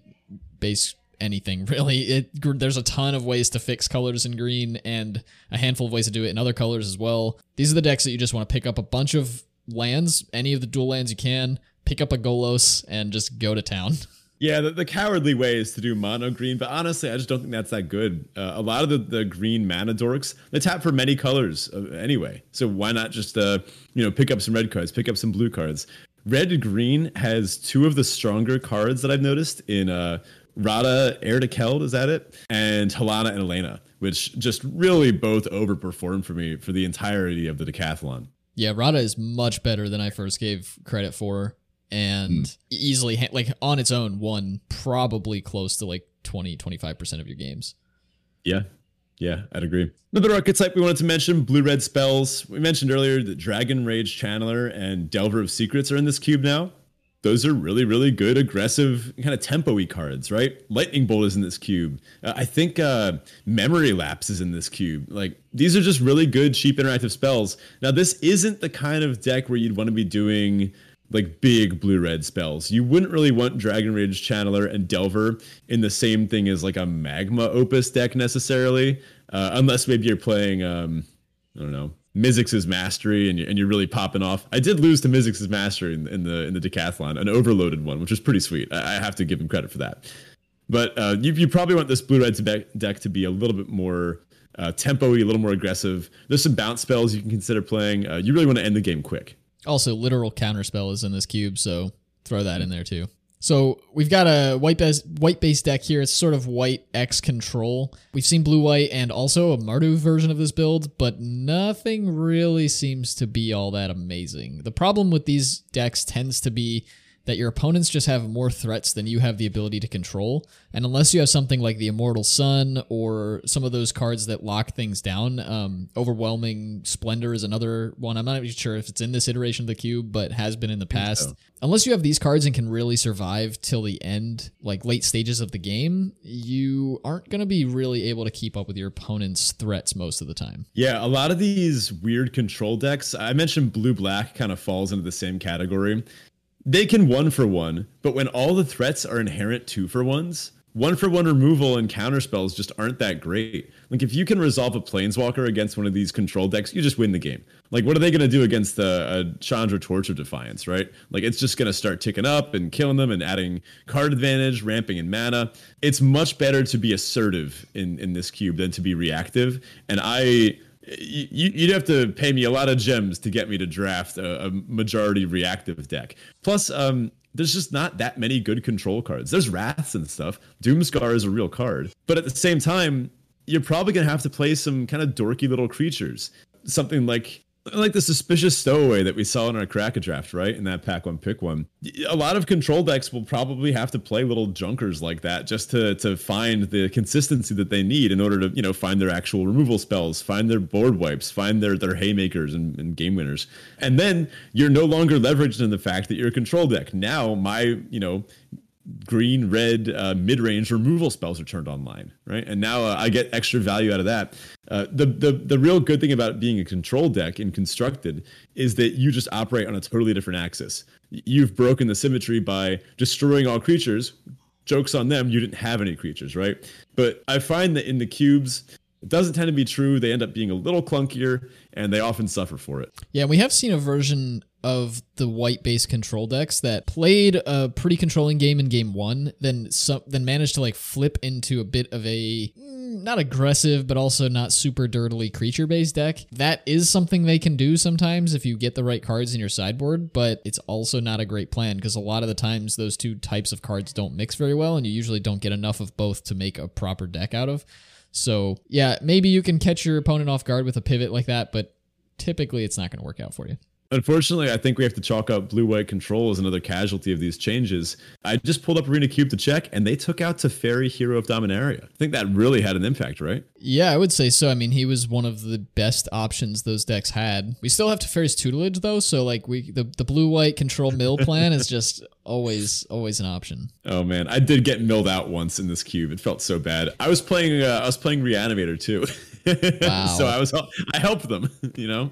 base anything really. It there's a ton of ways to fix colors in green and a handful of ways to do it in other colors as well. These are the decks that you just want to pick up a bunch of lands any of the dual lands you can pick up a golos and just go to town Yeah, the, the, cowardly way is to do mono green, but honestly, I just don't think that's that good. Uh, a lot of the, the green mana dorks they tap for many colors uh, anyway, so why not just uh, you know pick up some red cards, pick up some blue cards. Red green has two of the stronger cards that I've noticed in uh, Radha Heir to Keld, is that it? And Halana and Alena, which just really both overperformed for me for the entirety of the decathlon. Yeah, Radha is much better than I first gave credit for and mm. easily ha- like on its own won probably close to like 20 25% of your games. Yeah. Yeah, I'd agree. Another archetype we wanted to mention, blue red spells. We mentioned earlier that Dragon Rage Channeler and Delver of Secrets are in this cube now. Those are really, really good, aggressive, kind of tempo y cards, right? Lightning Bolt is in this cube. Uh, I think uh, Memory Lapse is in this cube. Like, these are just really good, cheap, interactive spells. Now, this isn't the kind of deck where you'd want to be doing like big blue red spells. You wouldn't really want Dragon Rage Channeler and Delver in the same thing as like a Magma Opus deck necessarily, uh, unless maybe you're playing um, I don't know Mizzix's Mastery and you're, and you're really popping off. I did lose to Mizzix's Mastery in, in, the in the Decathlon, an overloaded one, which was pretty sweet. I, I have to give him credit for that. But uh, you, you probably want this blue red deck to be a little bit more uh, tempo-y, a little more aggressive. There's some bounce spells you can consider playing. Uh, you really want to end the game quick. Also, literal counterspell is in this cube, so throw that in there too. So we've got a white base white base deck here. It's sort of white X control. We've seen blue white and also a Mardu version of this build, but nothing really seems to be all that amazing. The problem with these decks tends to be that your opponents just have more threats than you have the ability to control. And unless you have something like the Immortal Sun or some of those cards that lock things down, um, Overwhelming Splendor is another one. I'm not even sure if it's in this iteration of the cube, but has been in the past. So. Unless you have these cards and can really survive till the end, like late stages of the game, you aren't going to be really able to keep up with your opponent's threats most of the time. Yeah, a lot of these weird control decks, I mentioned blue black kind of falls into the same category they can one for one, but when all the threats are inherent two for ones, one for one removal and counter spells just aren't that great. Like if you can resolve a planeswalker against one of these control decks, you just win the game. Like what are they going to do against a Chandra Torch of Defiance, right? Like it's just going to start ticking up and killing them and adding card advantage, ramping in mana. It's much better to be assertive in in this cube than to be reactive. And I you, would have to pay me a lot of gems to get me to draft a, a majority reactive deck. Plus, um, there's just not that many good control cards. There's Wraths and stuff. Doomskar is a real card. But at the same time, you're probably going to have to play some kind of dorky little creatures. Something like like the suspicious stowaway that we saw in our Kraka draft, right? In that pack one pick one. A lot of control decks will probably have to play little junkers like that just to to find the consistency that they need in order to, you know, find their actual removal spells, find their board wipes, find their their haymakers and, and game winners. And then you're no longer leveraged in the fact that you're a control deck. Now my, you know, green red uh, mid-range removal spells are turned online right? And now uh, i get extra value out of that. Uh, the, the the real good thing about being a control deck in constructed is that you just operate on a totally different axis. You've broken the symmetry by destroying all creatures. Jokes on them you didn't have any creatures right? But i find that in the cubes it doesn't tend to be true. They end up being a little clunkier and they often suffer for it. Yeah we have seen a version of the white based control decks that played a pretty controlling game in game one, then some, then managed to like flip into a bit of a mm, not aggressive but also not super dirtily creature based deck. That is something they can do sometimes if you get the right cards in your sideboard, but it's also not a great plan because a lot of the times those two types of cards don't mix very well, and you usually don't get enough of both to make a proper deck out of. So yeah, maybe you can catch your opponent off guard with a pivot like that, but typically it's not going to work out for you. Unfortunately, I think we have to chalk up blue white control as another casualty of these changes. I just pulled up Arena Cube to check, and they took out Teferi, Hero of Dominaria. I think that really had an impact, right? Yeah, I would say so. I mean, he was one of the best options those decks had. We still have Teferi's tutelage though, so like we the, the blue white control mill plan is just always always an option. Oh man, I did get milled out once in this cube. It felt so bad. I was playing uh, I was playing Reanimator too. Wow. so I was I helped them, you know.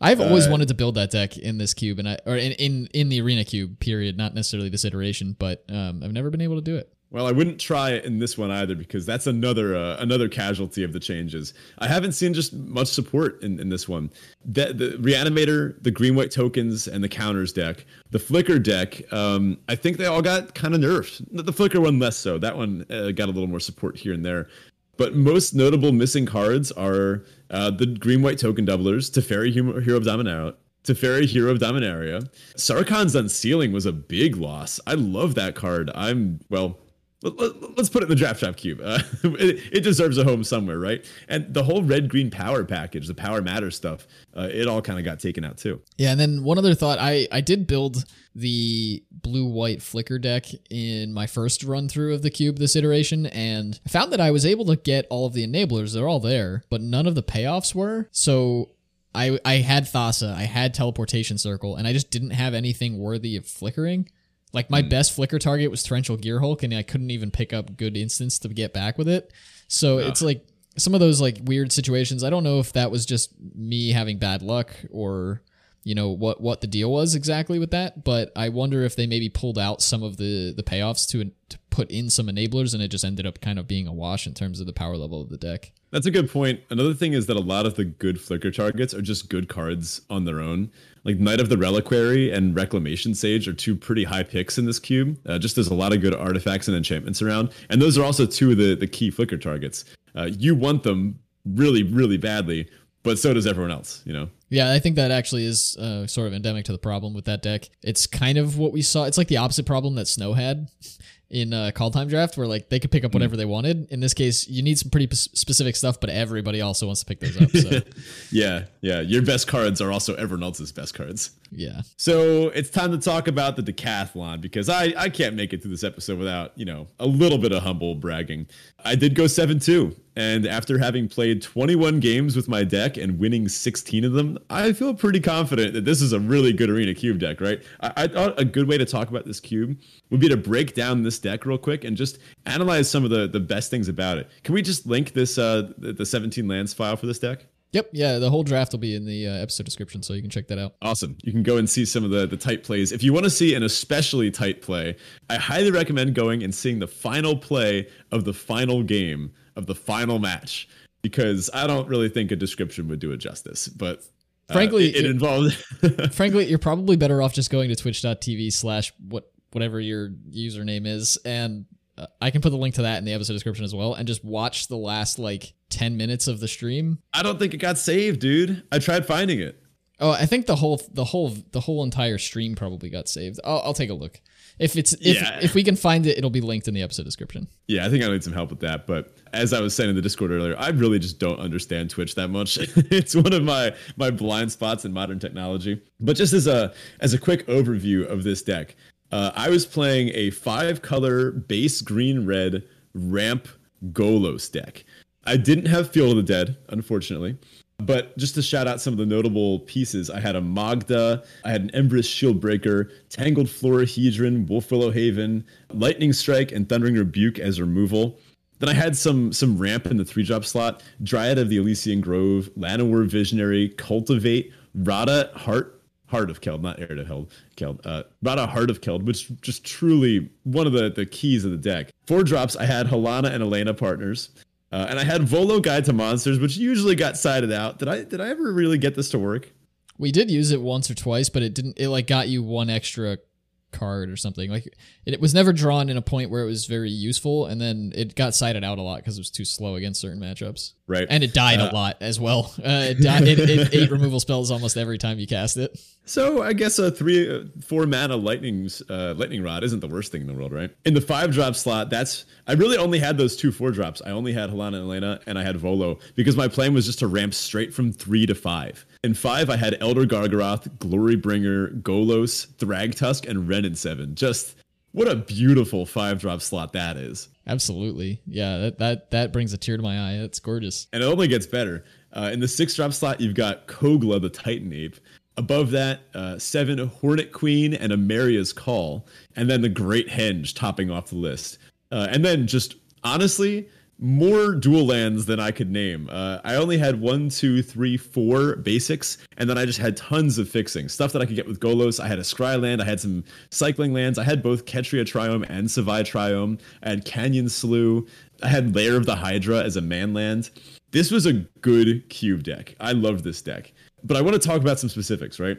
I've always uh, wanted to build that deck in this cube, and I or in, in in the arena cube. Period. Not necessarily this iteration, but um, I've never been able to do it. Well, I wouldn't try it in this one either because that's another uh, another casualty of the changes. I haven't seen just much support in, in this one. The, the Reanimator, the green white tokens, and the counters deck. The Flicker deck, um, I think they all got kind of nerfed. The Flicker one less so. That one uh, got a little more support here and there. But most notable missing cards are uh, the green white token doublers, Teferi Hero of Dominaria, Teferi Hero of Dominaria. Sarkhan's Unsealing was a big loss. I love that card. I'm well. Let, us put it in the draft trap cube. Uh, it, it, deserves a home somewhere, right? And the whole red green power package, the power matter stuff, uh, it all kind of got taken out too. Yeah, and then one other thought, I I did build the blue white flicker deck in my first run through of the cube this iteration, and I found that I was able to get all of the enablers. They're all there, but none of the payoffs were. So I I had Thassa, I had teleportation circle, and I just didn't have anything worthy of flickering. Like my mm. best flicker target was Torrential Gearhulk, and I couldn't even pick up good instance to get back with it. So it's like some of those like weird situations. I don't know if that was just me having bad luck or you know what what the deal was exactly with that, but I wonder if they maybe pulled out some of the the payoffs to to put in some enablers and it just ended up kind of being a wash in terms of the power level of the deck. That's a good point. Another thing is that a lot of the good flicker targets are just good cards on their own. Like Knight of the Reliquary and Reclamation Sage are two pretty high picks in this cube. Uh, just there's a lot of good artifacts and enchantments around, and those are also two of the the key flicker targets. Uh, you want them really, really badly, but so does everyone else, you know. Yeah, I think that actually is uh, sort of endemic to the problem with that deck. It's kind of what we saw. It's like the opposite problem that Snow had in uh, Time draft, where like they could pick up whatever mm. they wanted. In this case, you need some pretty p- specific stuff, but everybody also wants to pick those up. So. yeah, yeah, your best cards are also everyone else's best cards. Yeah. So it's time to talk about the decathlon because I I can't make it through this episode without you know a little bit of humble bragging. I did go seven two and after having played 21 games with my deck and winning 16 of them, I feel pretty confident that this is a really good Arena Cube deck, right? I, I, thought a good way to talk about this cube would be to break down this deck real quick and just analyze some of the, the best things about it. Can we just link this uh, the 17 lands file for this deck? Yep, yeah, the whole draft will be in the uh, episode description, so you can check that out. Awesome. You can go and see some of the, the tight plays. If you want to see an especially tight play, I highly recommend going and seeing the final play of the final game of the final match because I don't really think a description would do it justice. But uh, frankly, it, it involved. frankly, you're probably better off just going to twitch.tv slash what whatever your username is, and uh, I can put the link to that in the episode description as well, and just watch the last like ten minutes of the stream. I don't think it got saved, dude. I tried finding it. Oh, I think the whole the whole the whole entire stream probably got saved. I'll, I'll take a look. If it's if Yeah. if we can find it, it'll be linked in the episode description. Yeah, I think I need some help with that. But as I was saying in the Discord earlier, I really just don't understand Twitch that much. it's one of my my blind spots in modern technology. But just as a as a quick overview of this deck, uh, I was playing a five color base green red ramp Golos deck. I didn't have Field of the Dead, unfortunately. But just to shout out some of the notable pieces, I had a Magda, I had an Embereth Shieldbreaker, Tangled Florahedron, Wolf Willow Haven, Lightning Strike, and Thundering Rebuke as removal. Then I had some some ramp in the three drop slot, Dryad of the Elysian Grove, Llanowar Visionary, Cultivate, Radha Heart Heart of Keld, not Heir to Held, Keld. Uh, Radha Heart of Keld, which just truly one of the, the keys of the deck. Four drops, I had Halana and Alena partners. Uh, and I had Volo Guide to Monsters, which usually got sided out. Did I did I ever really get this to work? We did use it once or twice, but it didn't. It like got you one extra card or something. Like it, was never drawn in a point where it was very useful, and then it got sided out a lot because it was too slow against certain matchups. Right. And it died Uh, a lot as well. Uh, it, died, it, it ate removal spells almost every time you cast it. So I guess a three, uh, four mana lightning's uh, lightning rod isn't the worst thing in the world, right? In the five drop slot, that's I really only had those two four drops. I only had Halana and Alena, and I had Volo because my plan was just to ramp straight from three to five. In five, I had Elder Gargaroth, Glorybringer, Golos, Thragtusk, and Wrenn and Seven. Just what a beautiful five drop slot that is. Absolutely, yeah. That that that brings a tear to my eye. That's gorgeous. and it only gets better. Uh, in the six drop slot, you've got Kogla, the Titan Ape. Above that, uh, seven Hornet Queen and Emeria's Call, and then the Great Henge topping off the list. Uh, and then just honestly, more dual lands than I could name. Uh, I only had one, two, three, four basics, and then I just had tons of fixing stuff that I could get with Golos. I had a Scry land, I had some cycling lands, I had both Ketria Triome and Savai Triome, I had Canyon Slough, I had Lair of the Hydra as a man land. This was a good cube deck. I loved this deck. But I want to talk about some specifics, right?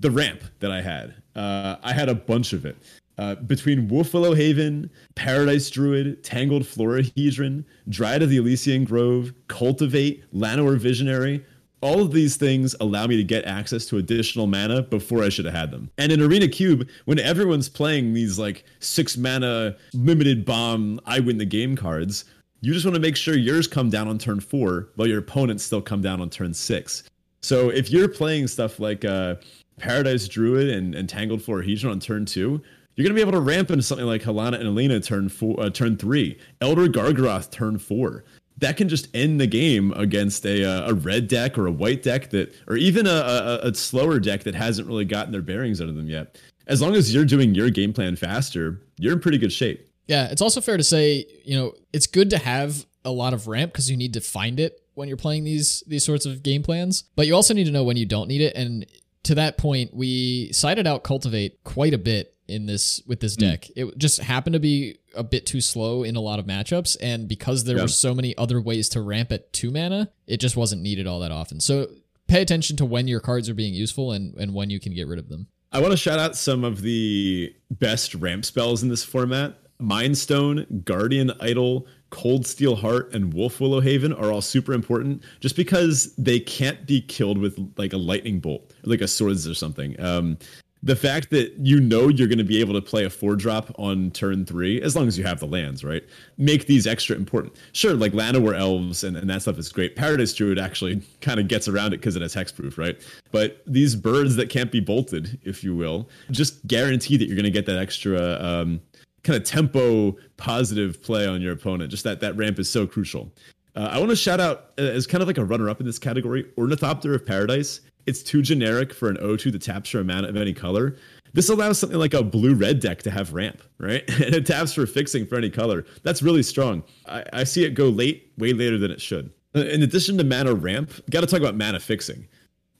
The ramp that I had, uh, I had a bunch of it. Uh, between Wolfwillow Haven, Paradise Druid, Tangled Florahedron, Dryad of the Elysian Grove, Cultivate, Llanowar Visionary, all of these things allow me to get access to additional mana before I should have had them. And in Arena Cube, when everyone's playing these like six mana limited bomb, I win the game cards, you just want to make sure yours come down on turn four while your opponents still come down on turn six. So if you're playing stuff like uh, Paradise Druid and, and Tangled Florahedron on turn two, you're gonna be able to ramp into something like Halana and Alena turn four, uh, turn three, Elder Gargaroth turn four. That can just end the game against a uh, a red deck or a white deck that, or even a, a, a slower deck that hasn't really gotten their bearings out of them yet. As long as you're doing your game plan faster, you're in pretty good shape. Yeah, it's also fair to say, you know, it's good to have a lot of ramp because you need to find it when you're playing these these sorts of game plans. But you also need to know when you don't need it. And to that point, we cited out cultivate quite a bit in this with this deck. It just happened to be a bit too slow in a lot of matchups, and because there Yeah. were so many other ways to ramp at two mana, it just wasn't needed all that often. So pay attention to when your cards are being useful and, and when you can get rid of them. I want to shout out some of the best ramp spells in this format. Mind Stone, Guardian Idol, Cold Steel Heart, and Wolf Willow Haven are all super important just because they can't be killed with like a lightning bolt, like a swords or something. Um, the fact that you know you're going to be able to play a four drop on turn three, as long as you have the lands, right? Make these extra important. Sure, like Llanowar Elves and, and that stuff is great. Paradise Druid actually kind of gets around it because it has hexproof, right? But these birds that can't be bolted, if you will, just guarantee that you're going to get that extra um, kind of tempo positive play on your opponent. Just that that ramp is so crucial. Uh, I want to shout out uh, as kind of like a runner up in this category, Ornithopter of Paradise. It's too generic for an O2 that taps for a mana of any color. This allows something like a blue red deck to have ramp, right? and it taps for fixing for any color. That's really strong. I, I see it go late, way later than it should. Uh, In addition to mana ramp, got to talk about mana fixing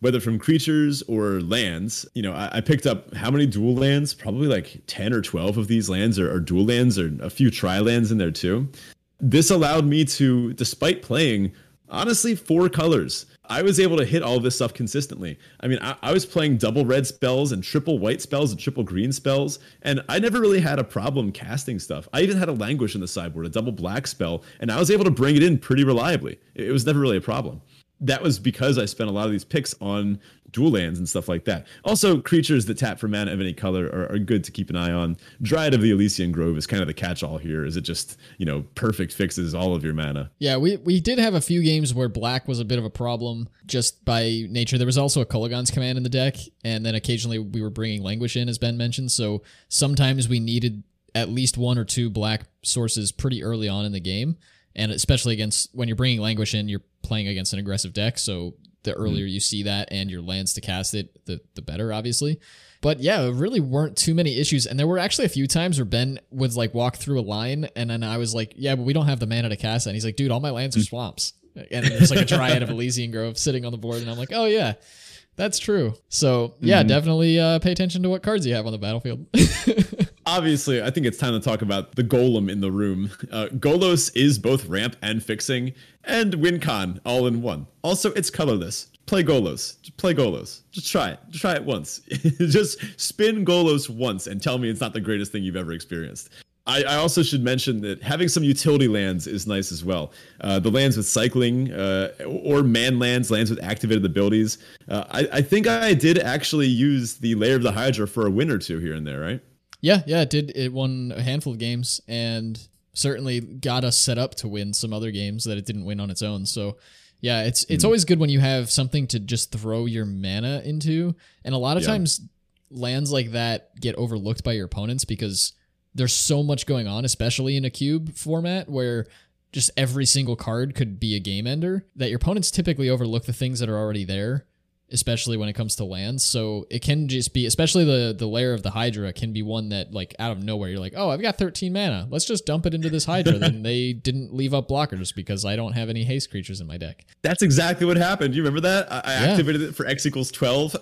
whether from creatures or lands. You know, I, I picked up how many dual lands? Probably like 10 or 12 of these lands are, are dual lands or a few tri lands in there too. This allowed me to, despite playing honestly four colors, I was able to hit all this stuff consistently. I mean, I, I was playing double red spells and triple white spells and triple green spells, and I never really had a problem casting stuff. I even had a languish in the sideboard, a double black spell, and I was able to bring it in pretty reliably. It, it was never really a problem. That was because I spent a lot of these picks on dual lands and stuff like that. Also, creatures that tap for mana of any color are, are, good to keep an eye on. Dryad of the Elysian Grove is kind of the catch-all here. Is it just you know perfect fixes all of your mana? Yeah, we we did have a few games where black was a bit of a problem just by nature. There was also a Kolaghan's command in the deck, and then occasionally we were bringing Languish in, as Ben mentioned. So sometimes we needed at least one or two black sources pretty early on in the game and especially against when you're bringing languish in you're playing against an aggressive deck so the hmm. earlier you see that and your lands to cast it the, the better obviously but yeah there really weren't too many issues and there were actually a few times where ben would like walk through a line and then i was like yeah but we don't have the mana to cast it and he's like dude all my lands are hmm. swamps and there's like a dryad of elysian grove sitting on the board and i'm like oh yeah that's true. So yeah, mm-hmm. definitely uh, pay attention to what cards you have on the battlefield. Obviously, I think it's time to talk about the golem in the room. Uh, Golos is both ramp and fixing, and WinCon all in one. Also, it's colorless. Play Golos. Just play Golos. Just try it. Just try it once. Just spin Golos once and tell me it's not the greatest thing you've ever experienced. I, I, also should mention that having some utility lands is nice as well. Uh, the lands with cycling uh, or man lands, lands with activated abilities. Uh, I, I, think I did actually use the Lair of the Hydra for a win or two here and there, right? Yeah, yeah, it did. It won a handful of games and certainly got us set up to win some other games that it didn't win on its own. So yeah, it's it's mm. always good when you have something to just throw your mana into. And a lot of yeah. times lands like that get overlooked by your opponents because there's so much going on, especially in a cube format where just every single card could be a game ender that your opponents typically overlook the things that are already there especially when it comes to lands. So it can just be especially the the lair of the hydra can be one that like out of nowhere you're like oh i've got 13 mana. Let's just dump it into this hydra. Then they didn't leave up blockers because i don't have any haste creatures in my deck. That's exactly what happened. You remember that? I, I yeah. activated it for x equals 12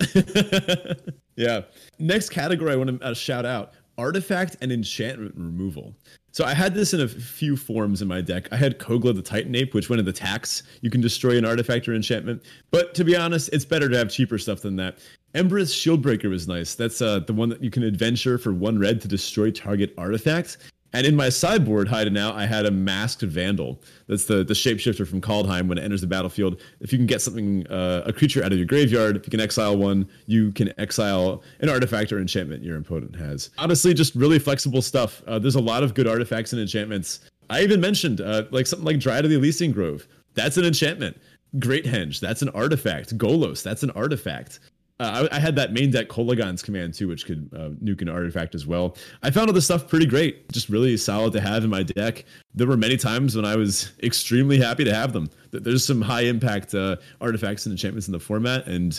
yeah. Next category i want to uh, shout out artifact and enchantment removal. So I had this in a few forms in my deck. I had Kogla the Titan Ape, which when it attacks, you can destroy an artifact or enchantment. But to be honest, it's better to have cheaper stuff than that. Embereth Shieldbreaker was nice. That's uh, the one that you can adventure for one red to destroy target artifacts. And in my sideboard hideout, I had a masked vandal. That's the the shapeshifter from Kaldheim. When it enters the battlefield, if you can get something, uh, a creature out of your graveyard, if you can exile one, you can exile an artifact or enchantment your opponent has. Honestly, just really flexible stuff. Uh, there's a lot of good artifacts and enchantments. I even mentioned uh, like something like Dryad of the Elysian Grove. That's an enchantment. Great Henge, that's an artifact. Golos, that's an artifact. Uh, I, I, had that main deck Kolaghan's command too, which could uh, nuke an artifact as well. I found all this stuff pretty great, just really solid to have in my deck. There were many times when I was extremely happy to have them. There's some high impact uh, artifacts and enchantments in the format, and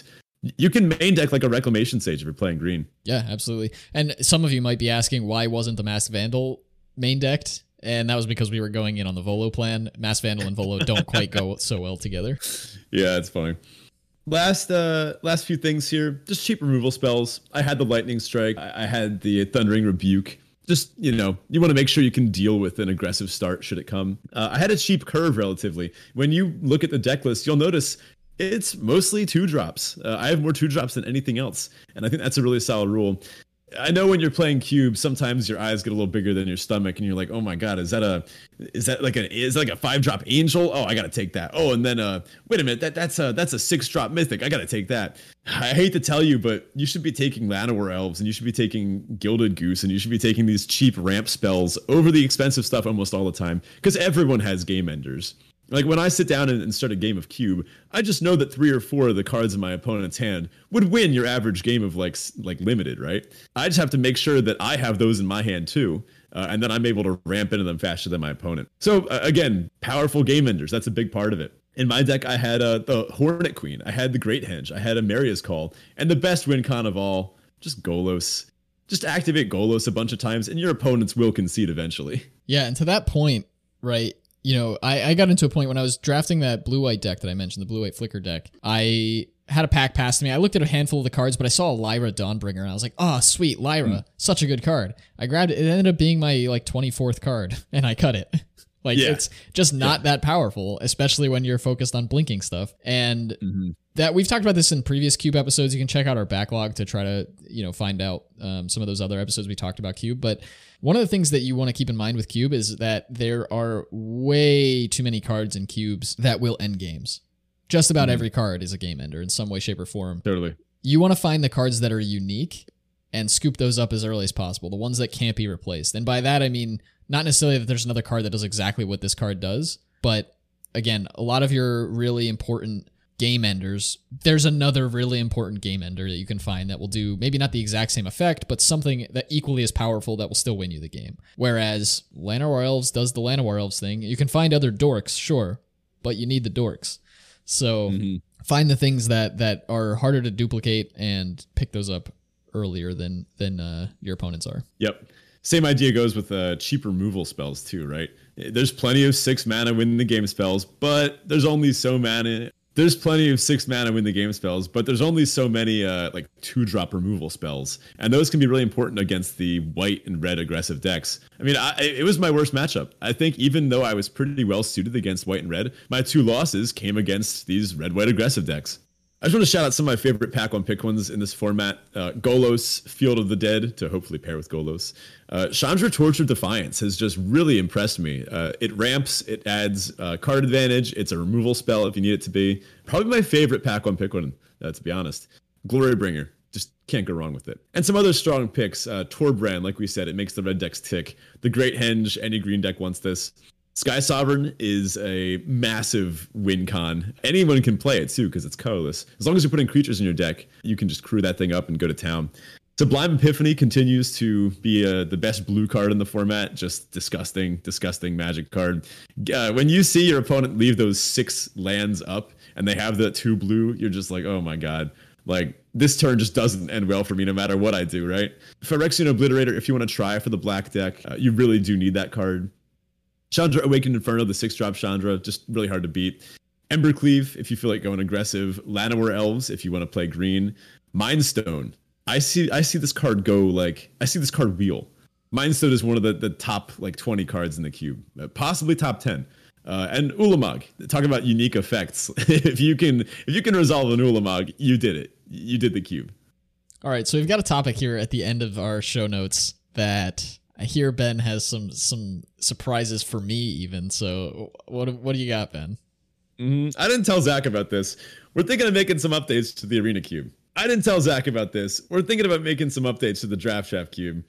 you can main deck like a reclamation sage if you're playing green. Yeah, absolutely. And some of you might be asking why wasn't the Masked Vandal main decked? And that was because we were going in on the Volo plan. Masked Vandal and Volo don't quite go so well together. Yeah, it's funny last uh last few things here. Just cheap removal spells. I had the lightning strike. I, I had the thundering rebuke. Just you know you want to make sure you can deal with an aggressive start should it come. Uh, i had a cheap curve relatively. When you look at the deck list you'll notice it's mostly two drops. Uh, i have more two drops than anything else and i think that's a really solid rule I know when you're playing cube, sometimes your eyes get a little bigger than your stomach, and you're like, "Oh my god, is that a, is that like a, is that like a five drop angel? Oh, I gotta take that. Oh, and then uh, wait a minute, that that's a that's a six drop mythic. I gotta take that. I hate to tell you, but you should be taking Llanowar elves, and you should be taking Gilded Goose, and you should be taking these cheap ramp spells over the expensive stuff almost all the time, because everyone has game enders. Like when I sit down and, start a game of cube, I just know that three or four of the cards in my opponent's hand would win your average game of like like limited, right? I just have to make sure that I have those in my hand too, uh, and then I'm able to ramp into them faster than my opponent. So uh, again, powerful game enders. That's a big part of it. In my deck, I had uh, the Hornet Queen, I had the Great Henge, I had Emeria's Call, and the best win con of all, just Golos. Just activate Golos a bunch of times, and your opponents will concede eventually. Yeah, and to that point, right? You know, I, I got into a point when I was drafting that blue white deck that I mentioned, the blue white flicker deck. I had a pack passed to me. I looked at a handful of the cards, but I saw a Lyra Dawnbringer, and I was like, "Oh, sweet Lyra, mm. such a good card." I grabbed it. It ended up being my like twenty fourth card, and I cut it. Like yeah. it's just not yeah. that powerful, especially when you're focused on blinking stuff. And mm-hmm. that we've talked about this in previous Cube episodes. You can check out our backlog to try to you know find out um, some of those other episodes we talked about Cube, but one of the things that you want to keep in mind with Cube is that there are way too many cards in cubes that will end games. just about Mhm. every card is a game ender in some way, shape, or form. Totally. You want to find the cards that are unique and scoop those up as early as possible, the ones that can't be replaced. And by that, I mean not necessarily that there's another card that does exactly what this card does, but again, a lot of your really important game enders, there's another really important game ender that you can find that will do maybe not the exact same effect, but something that equally as powerful that will still win you the game. Whereas Llanowar Elves does the Llanowar Elves thing. You can find other dorks, sure, but you need the dorks. So Mhm. find the things that that are harder to duplicate and pick those up earlier than than uh, your opponents are. Yep. Same idea goes with uh, cheap removal spells too, right? There's plenty of six mana win the game spells, but there's only so mana. There's plenty of six mana win the game spells, but there's only so many uh, like two drop removal spells, and those can be really important against the white and red aggressive decks. I mean, I, it was my worst matchup. I think even though I was pretty well suited against white and red, my two losses came against these red white aggressive decks. I just want to shout out some of my favorite pack one pick ones in this format. Uh, Golos, Field of the Dead, to hopefully pair with Golos. Uh, Chandra Torch of Defiance has just really impressed me. Uh, it ramps, it adds uh, card advantage, it's a removal spell if you need it to be. Probably my favorite pack one pick one, uh, to be honest. Glorybringer, just can't go wrong with it. And some other strong picks. Uh, Torbran, like we said, it makes the red decks tick. The Great Henge, any green deck wants this. Sky Sovereign is a massive win con. Anyone can play it too because it's colorless. As long as you're putting creatures in your deck, you can just crew that thing up and go to town. Sublime Epiphany continues to be uh, the best blue card in the format. Just disgusting, disgusting magic card. Uh, when you see your opponent leave those six lands up and they have the two blue, you're just like, oh my god. Like this turn just doesn't end well for me no matter what I do, right? Phyrexian Obliterator, if you want to try for the black deck, uh, you really do need that card. Chandra Awakened Inferno, the six drop Chandra, just really hard to beat. Embercleave, if you feel like going aggressive. Llanowar Elves, if you want to play green. Mindstone. I see I see this card go like I see this card wheel. Mindstone is one of the, the top like 20 cards in the cube, uh, possibly top 10. Uh, and Ulamog, talk about unique effects. if you can if you can resolve an Ulamog, you did it. You did the cube. All right, so we've got a topic here at the end of our show notes that I hear Ben has some some surprises for me even. So what what do you got, Ben? Mhm. I didn't tell Zach about this. We're thinking of making some updates to the Arena Cube. I didn't tell Zach about this. We're thinking about making some updates to the Draft Chaff Cube.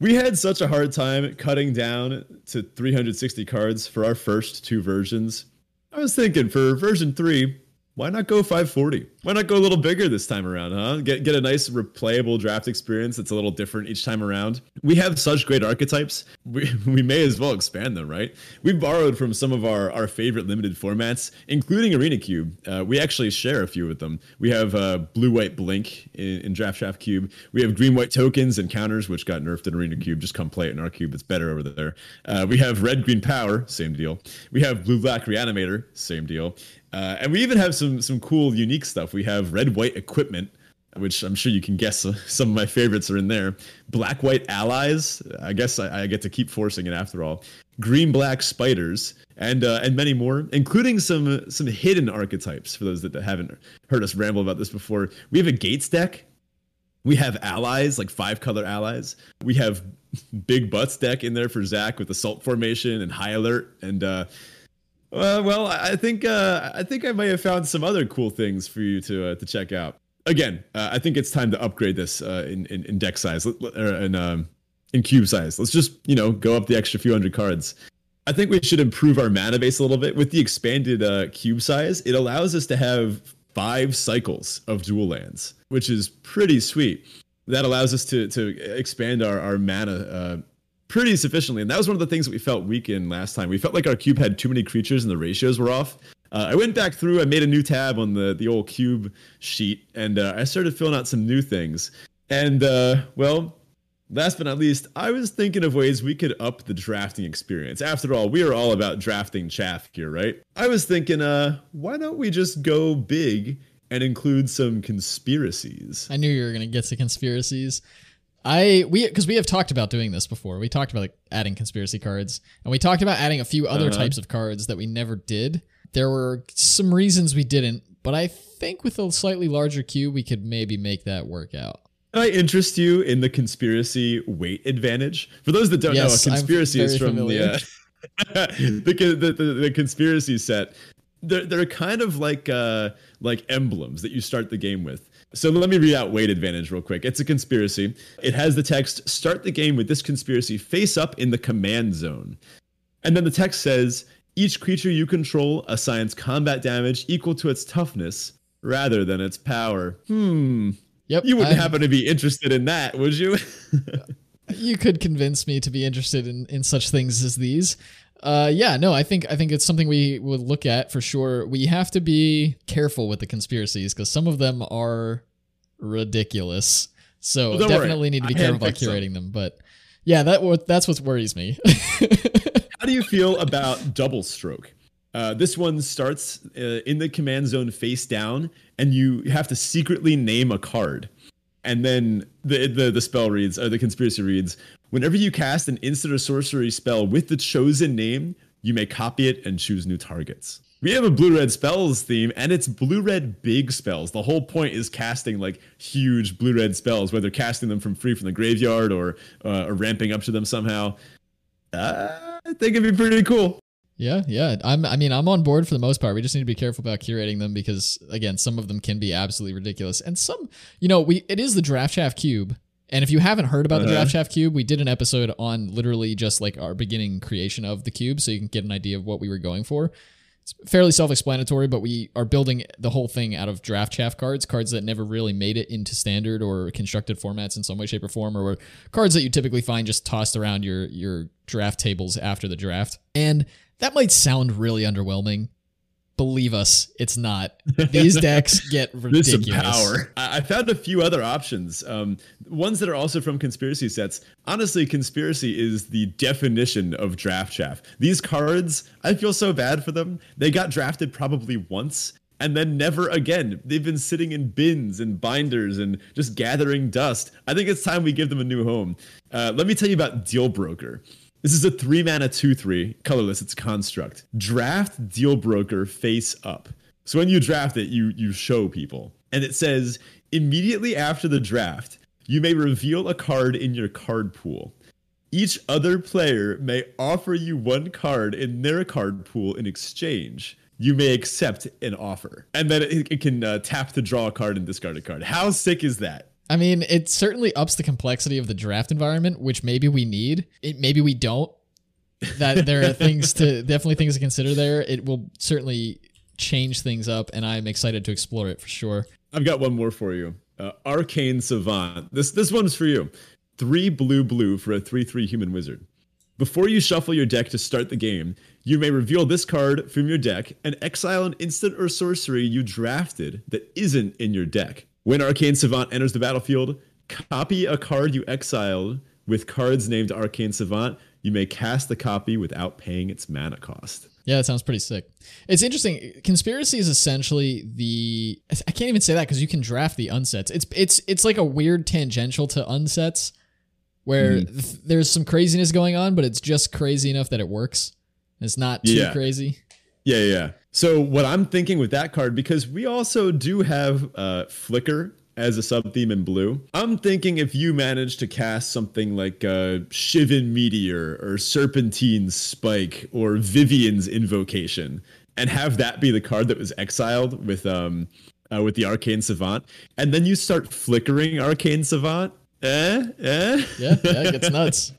We had such a hard time cutting down to 360 cards for our first two versions. I was thinking for version three, why not go 540? Why not go a little bigger this time around, huh? Get get a nice replayable draft experience that's a little different each time around. We have such great archetypes. We, we may as well expand them, right? We borrowed from some of our, our favorite limited formats, including Arena Cube. Uh, we actually share a few of them. We have uh, blue white blink in, in Draft Chaff Cube. We have green white tokens and counters, which got nerfed in Arena Cube. Just come play it in our cube. It's better over there. Uh, we have red green power, same deal. We have blue black reanimator, same deal. Uh, and we even have some some cool unique stuff. We have red white equipment, which I'm sure you can guess uh, some of my favorites are in there. Black white allies. I guess I, I get to keep forcing it after all. Green black spiders and uh, and many more, including some some hidden archetypes. For those that haven't heard us ramble about this before, we have a gates deck. We have allies like five color allies. We have big butts deck in there for Zach with assault formation and high alert and. uh uh, well, I think uh, I think I may have found some other cool things for you to uh, to check out. Again, uh, I think it's time to upgrade this uh, in, in in deck size or in um, in cube size. Let's just you know go up the extra few hundred cards. I think we should improve our mana base a little bit with the expanded uh, cube size. It allows us to have five cycles of dual lands, which is pretty sweet. That allows us to to expand our our mana uh, pretty sufficiently. And that was one of the things that we felt weak in last time. We felt like our cube had too many creatures and the ratios were off. Uh, I went back through, I made a new tab on the, the old cube sheet, and uh, I started filling out some new things. And, uh, well, last but not least, I was thinking of ways we could up the drafting experience. After all, we are all about drafting chaff here, right? I was thinking, uh, why don't we just go big and include some conspiracies? I knew you were gonna get to conspiracies. I we because we have talked about doing this before. We talked about like adding conspiracy cards, and we talked about adding a few other Uh-huh. types of cards that we never did. There were some reasons we didn't, but I think with a slightly larger queue, we could maybe make that work out. Can I interest you in the conspiracy weight advantage? For those that don't Yes, know, a conspiracy is from familiar. the, uh, the, the, the the conspiracy set. they're they're kind of like uh like emblems that you start the game with. So let me read out weight advantage real quick. It's a conspiracy. It has the text start the game with this conspiracy face up in the command zone. And then the text says each creature you control assigns combat damage equal to its toughness rather than its power. Hmm. Yep. You wouldn't I'm- happen to be interested in that, would you? you could convince me to be interested in, in such things as these. Uh, yeah, no, I think I think it's something we would look at for sure. We have to be careful with the conspiracies because some of them are ridiculous. So Well, don't worry. definitely need to be I careful about some. curating them. But yeah, that what that's what worries me. How do you feel about double stroke? Uh, this one starts uh, in the command zone face down, and you have to secretly name a card. And then the, the the spell reads, or the conspiracy reads, whenever you cast an instant or sorcery spell with the chosen name, you may copy it and choose new targets. We have a blue red spells theme, and it's blue red big spells. The whole point is casting like huge blue red spells, whether casting them from free from the graveyard or uh, or ramping up to them somehow. Uh, I think it'd be pretty cool. Yeah, yeah. I'm I mean, I'm on board for the most part. We just need to be careful about curating them because again, some of them can be absolutely ridiculous. And some, you know, we it is the Draft Chaff Cube. And if you haven't heard about the Uh-huh. Draft Chaff Cube, we did an episode on literally just like our beginning creation of the cube so you can get an idea of what we were going for. It's fairly self-explanatory, but we are building the whole thing out of draft chaff cards, cards that never really made it into standard or constructed formats in some way, shape, or form, or were cards that you typically find just tossed around your your draft tables after the draft. And that might sound really underwhelming. Believe us, it's not. These decks get ridiculous. power. I I found a few other options. Um, ones that are also from conspiracy sets. Honestly, conspiracy is the definition of draft chaff. These cards, I feel so bad for them. They got drafted probably once and then never again. They've been sitting in bins and binders and just gathering dust. I think it's time we give them a new home. Uh, let me tell you about Deal Broker. This is a three mana 2 3, colorless, it's construct. Draft Deal Broker face up. So when you draft it, you you show people. And it says immediately after the draft, you may reveal a card in your card pool. Each other player may offer you one card in their card pool in exchange. You may accept an offer. And then it, it can uh, tap to draw a card and discard a card. How sick is that? I mean, it certainly ups the complexity of the draft environment, which maybe we need. It, maybe we don't. That there are things to definitely things to consider there. It will certainly change things up, and I'm excited to explore it for sure. I've got one more for you. Uh, Arcane Savant. This this one's for you. Three blue blue for a three three human wizard. Before you shuffle your deck to start the game, you may reveal this card from your deck and exile an instant or sorcery you drafted that isn't in your deck. When Arcane Savant enters the battlefield, copy a card you exiled with cards named Arcane Savant. You may cast the copy without paying its mana cost. Yeah, that sounds pretty sick. It's interesting. Conspiracy is essentially the I can't even say that because you can draft the unsets. It's it's it's like a weird tangential to unsets where hmm. th- there's some craziness going on, but it's just crazy enough that it works. It's not too Yeah. crazy. Yeah, yeah. So what I'm thinking with that card, because we also do have uh, Flicker as a sub theme in blue. I'm thinking if you manage to cast something like uh, Shivan Meteor or Serpentine Spike or Vivien's Invocation, and have that be the card that was exiled with um uh, with the Arcane Savant, and then you start flickering Arcane Savant. Eh, eh. Yeah, yeah, it gets nuts.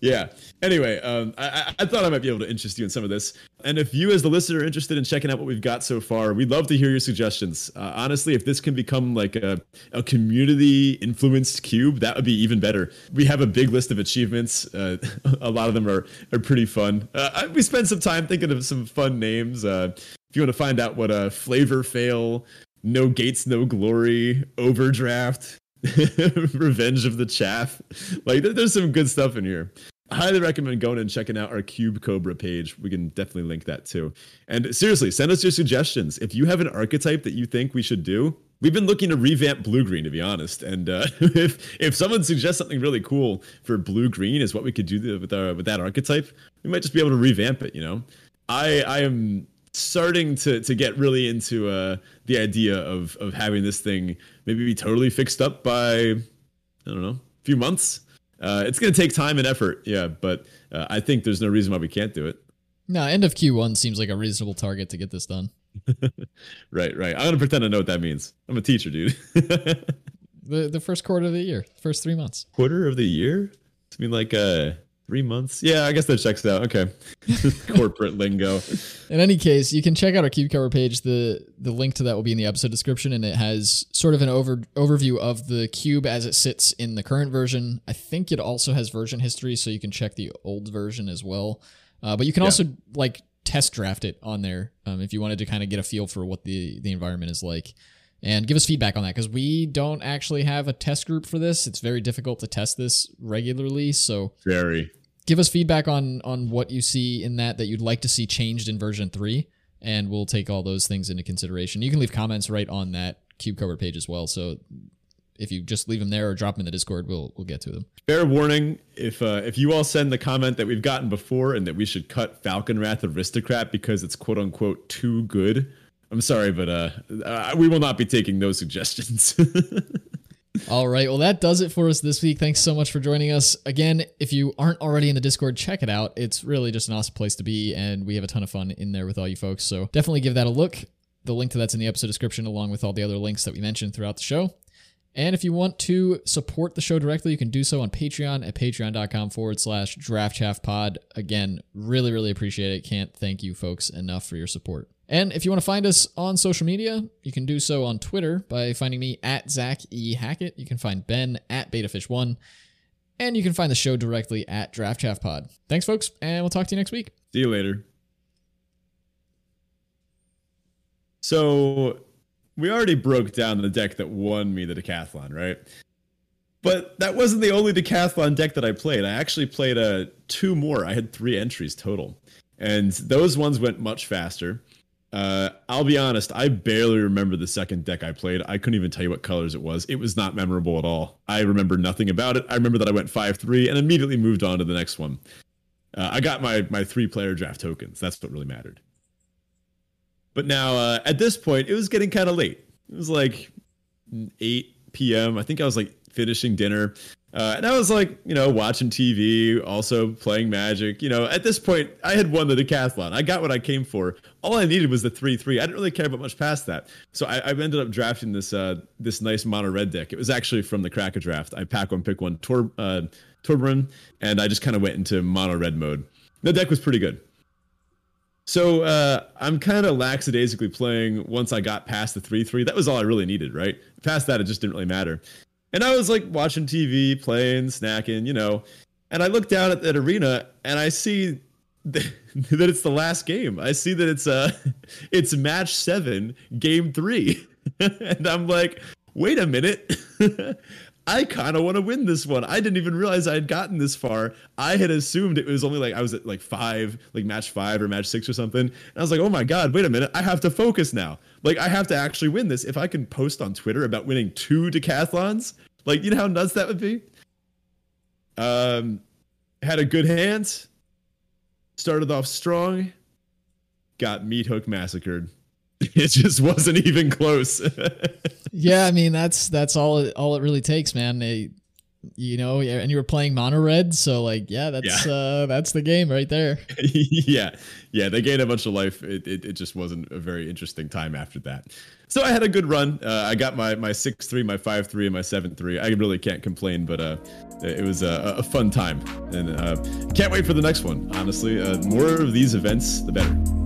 Yeah. Anyway, um, I, I- I thought I might be able to interest you in some of this. And if you, as the listener, are interested in checking out what we've got so far, we'd love to hear your suggestions. Uh, honestly, if this can become like a, a community influenced cube, that would be even better. We have a big list of achievements. Uh, a lot of them are, are pretty fun. Uh, we spent some time thinking of some fun names. Uh, if you want to find out what a flavor fail, no gates, no glory, overdraft, Revenge of the Chaff. Like, there- there's some good stuff in here. Highly recommend going and checking out our Cube Cobra page. We can definitely link that too. And seriously, send us your suggestions. If you have an archetype that you think we should do, we've been looking to revamp blue green, to be honest. And uh, if if someone suggests something really cool for blue green is what we could do with our with that archetype, we might just be able to revamp it. You know, I I am starting to to get really into uh, the idea of of having this thing maybe be totally fixed up by I don't know, a few months. Uh, it's going to take time and effort, yeah, but uh, I think there's no reason why we can't do it. No, end of Q1 seems like a reasonable target to get this done. right, right. I'm gonna pretend I know what that means. I'm a teacher, dude. the the first quarter of the year, first three months. Quarter of the year? I mean, like uh, three months. Yeah, I guess that checks out. Okay, corporate lingo. In any case, you can check out our Cube Cobra page. the The link to that will be in the episode description, and it has sort of an over overview of the cube as it sits in the current version. I think it also has version history, so you can check the old version as well. Uh, but you can yeah. also like test draft it on there um, if you wanted to kind of get a feel for what the the environment is like and give us feedback on that because we don't actually have a test group for this it's very difficult to test this regularly so very give us feedback on on what you see in that that you'd like to see changed in version 3 and we'll take all those things into consideration you can leave comments right on that Cube Cobra page as well so if you just leave them there or drop them in the Discord, we'll we'll get to them. Fair warning: if uh, if you all send the comment that we've gotten before and that we should cut Falkenrath Aristocrat because it's quote unquote too good, I'm sorry, but uh, uh we will not be taking those suggestions. All right. Well, that does it for us this week. Thanks so much for joining us. Again, if you aren't already in the Discord, check it out. It's really just an awesome place to be, and we have a ton of fun in there with all you folks. So definitely give that a look. The link to that's in the episode description, along with all the other links that we mentioned throughout the show. And if you want to support the show directly, you can do so on Patreon at patreon.com forward slash draft pod. Again, really, really appreciate it. Can't thank you folks enough for your support. And if you want to find us on social media, you can do so on Twitter by finding me at Zach E. Hackett. You can find Ben at betafisch1. And you can find the show directly at Draft Pod. Thanks, folks, and we'll talk to you next week. See you later. So we already broke down the deck that won me the decathlon, right? But that wasn't the only decathlon deck that I played. I actually played uh, two more. I had three entries total, and those ones went much faster. Uh, I'll be honest, I barely remember the second deck I played. I couldn't even tell you what colors it was. It was not memorable at all. I remember nothing about it. I remember that I went 5 3 and immediately moved on to the next one. Uh, I got my, my three player draft tokens. That's what really mattered. But now, uh, at this point, it was getting kind of late. It was like 8 p.m. I think I was like finishing dinner. Uh, and I was like, you know, watching TV, also playing Magic. You know, at this point, I had won the decathlon. I got what I came for. All I needed was the three three. I didn't really care about much past that. So I, ended up drafting this uh, this nice mono red deck. It was actually from the Cracker draft. I pack one, pick one, Tor, uh, and I just kind of went into mono red mode. The deck was pretty good. So uh, I'm kind of lackadaisically playing once I got past the 3 3. That was all I really needed, right? Past that, it just didn't really matter. And I was like watching TV, playing, snacking, you know. And I look down at that arena and I see that it's the last game. I see that it's uh it's match 7, game 3. and I'm like, "Wait a minute. I kind of want to win this one. I didn't even realize I had gotten this far. I had assumed it was only like I was at like five, like match five or match six or something. And I was like, oh my God, wait a minute. I have to focus now. Like, I have to actually win this. If I can post on Twitter about winning two decathlons, like, you know how nuts that would be? Um, had a good hand, started off strong, got meat hook massacred. It just wasn't even close. yeah, I mean that's that's all it, all it really takes, man. They, you know, and you were playing mono red, so like, yeah, that's yeah. uh that's the game right there. yeah, yeah, they gained a bunch of life. It, it, it just wasn't a very interesting time after that. So I had a good run. Uh, I got my my six three, my five three, and my seven three. I really can't complain, but uh, it was a, a fun time, and uh, can't wait for the next one. Honestly, uh, more of these events, the better.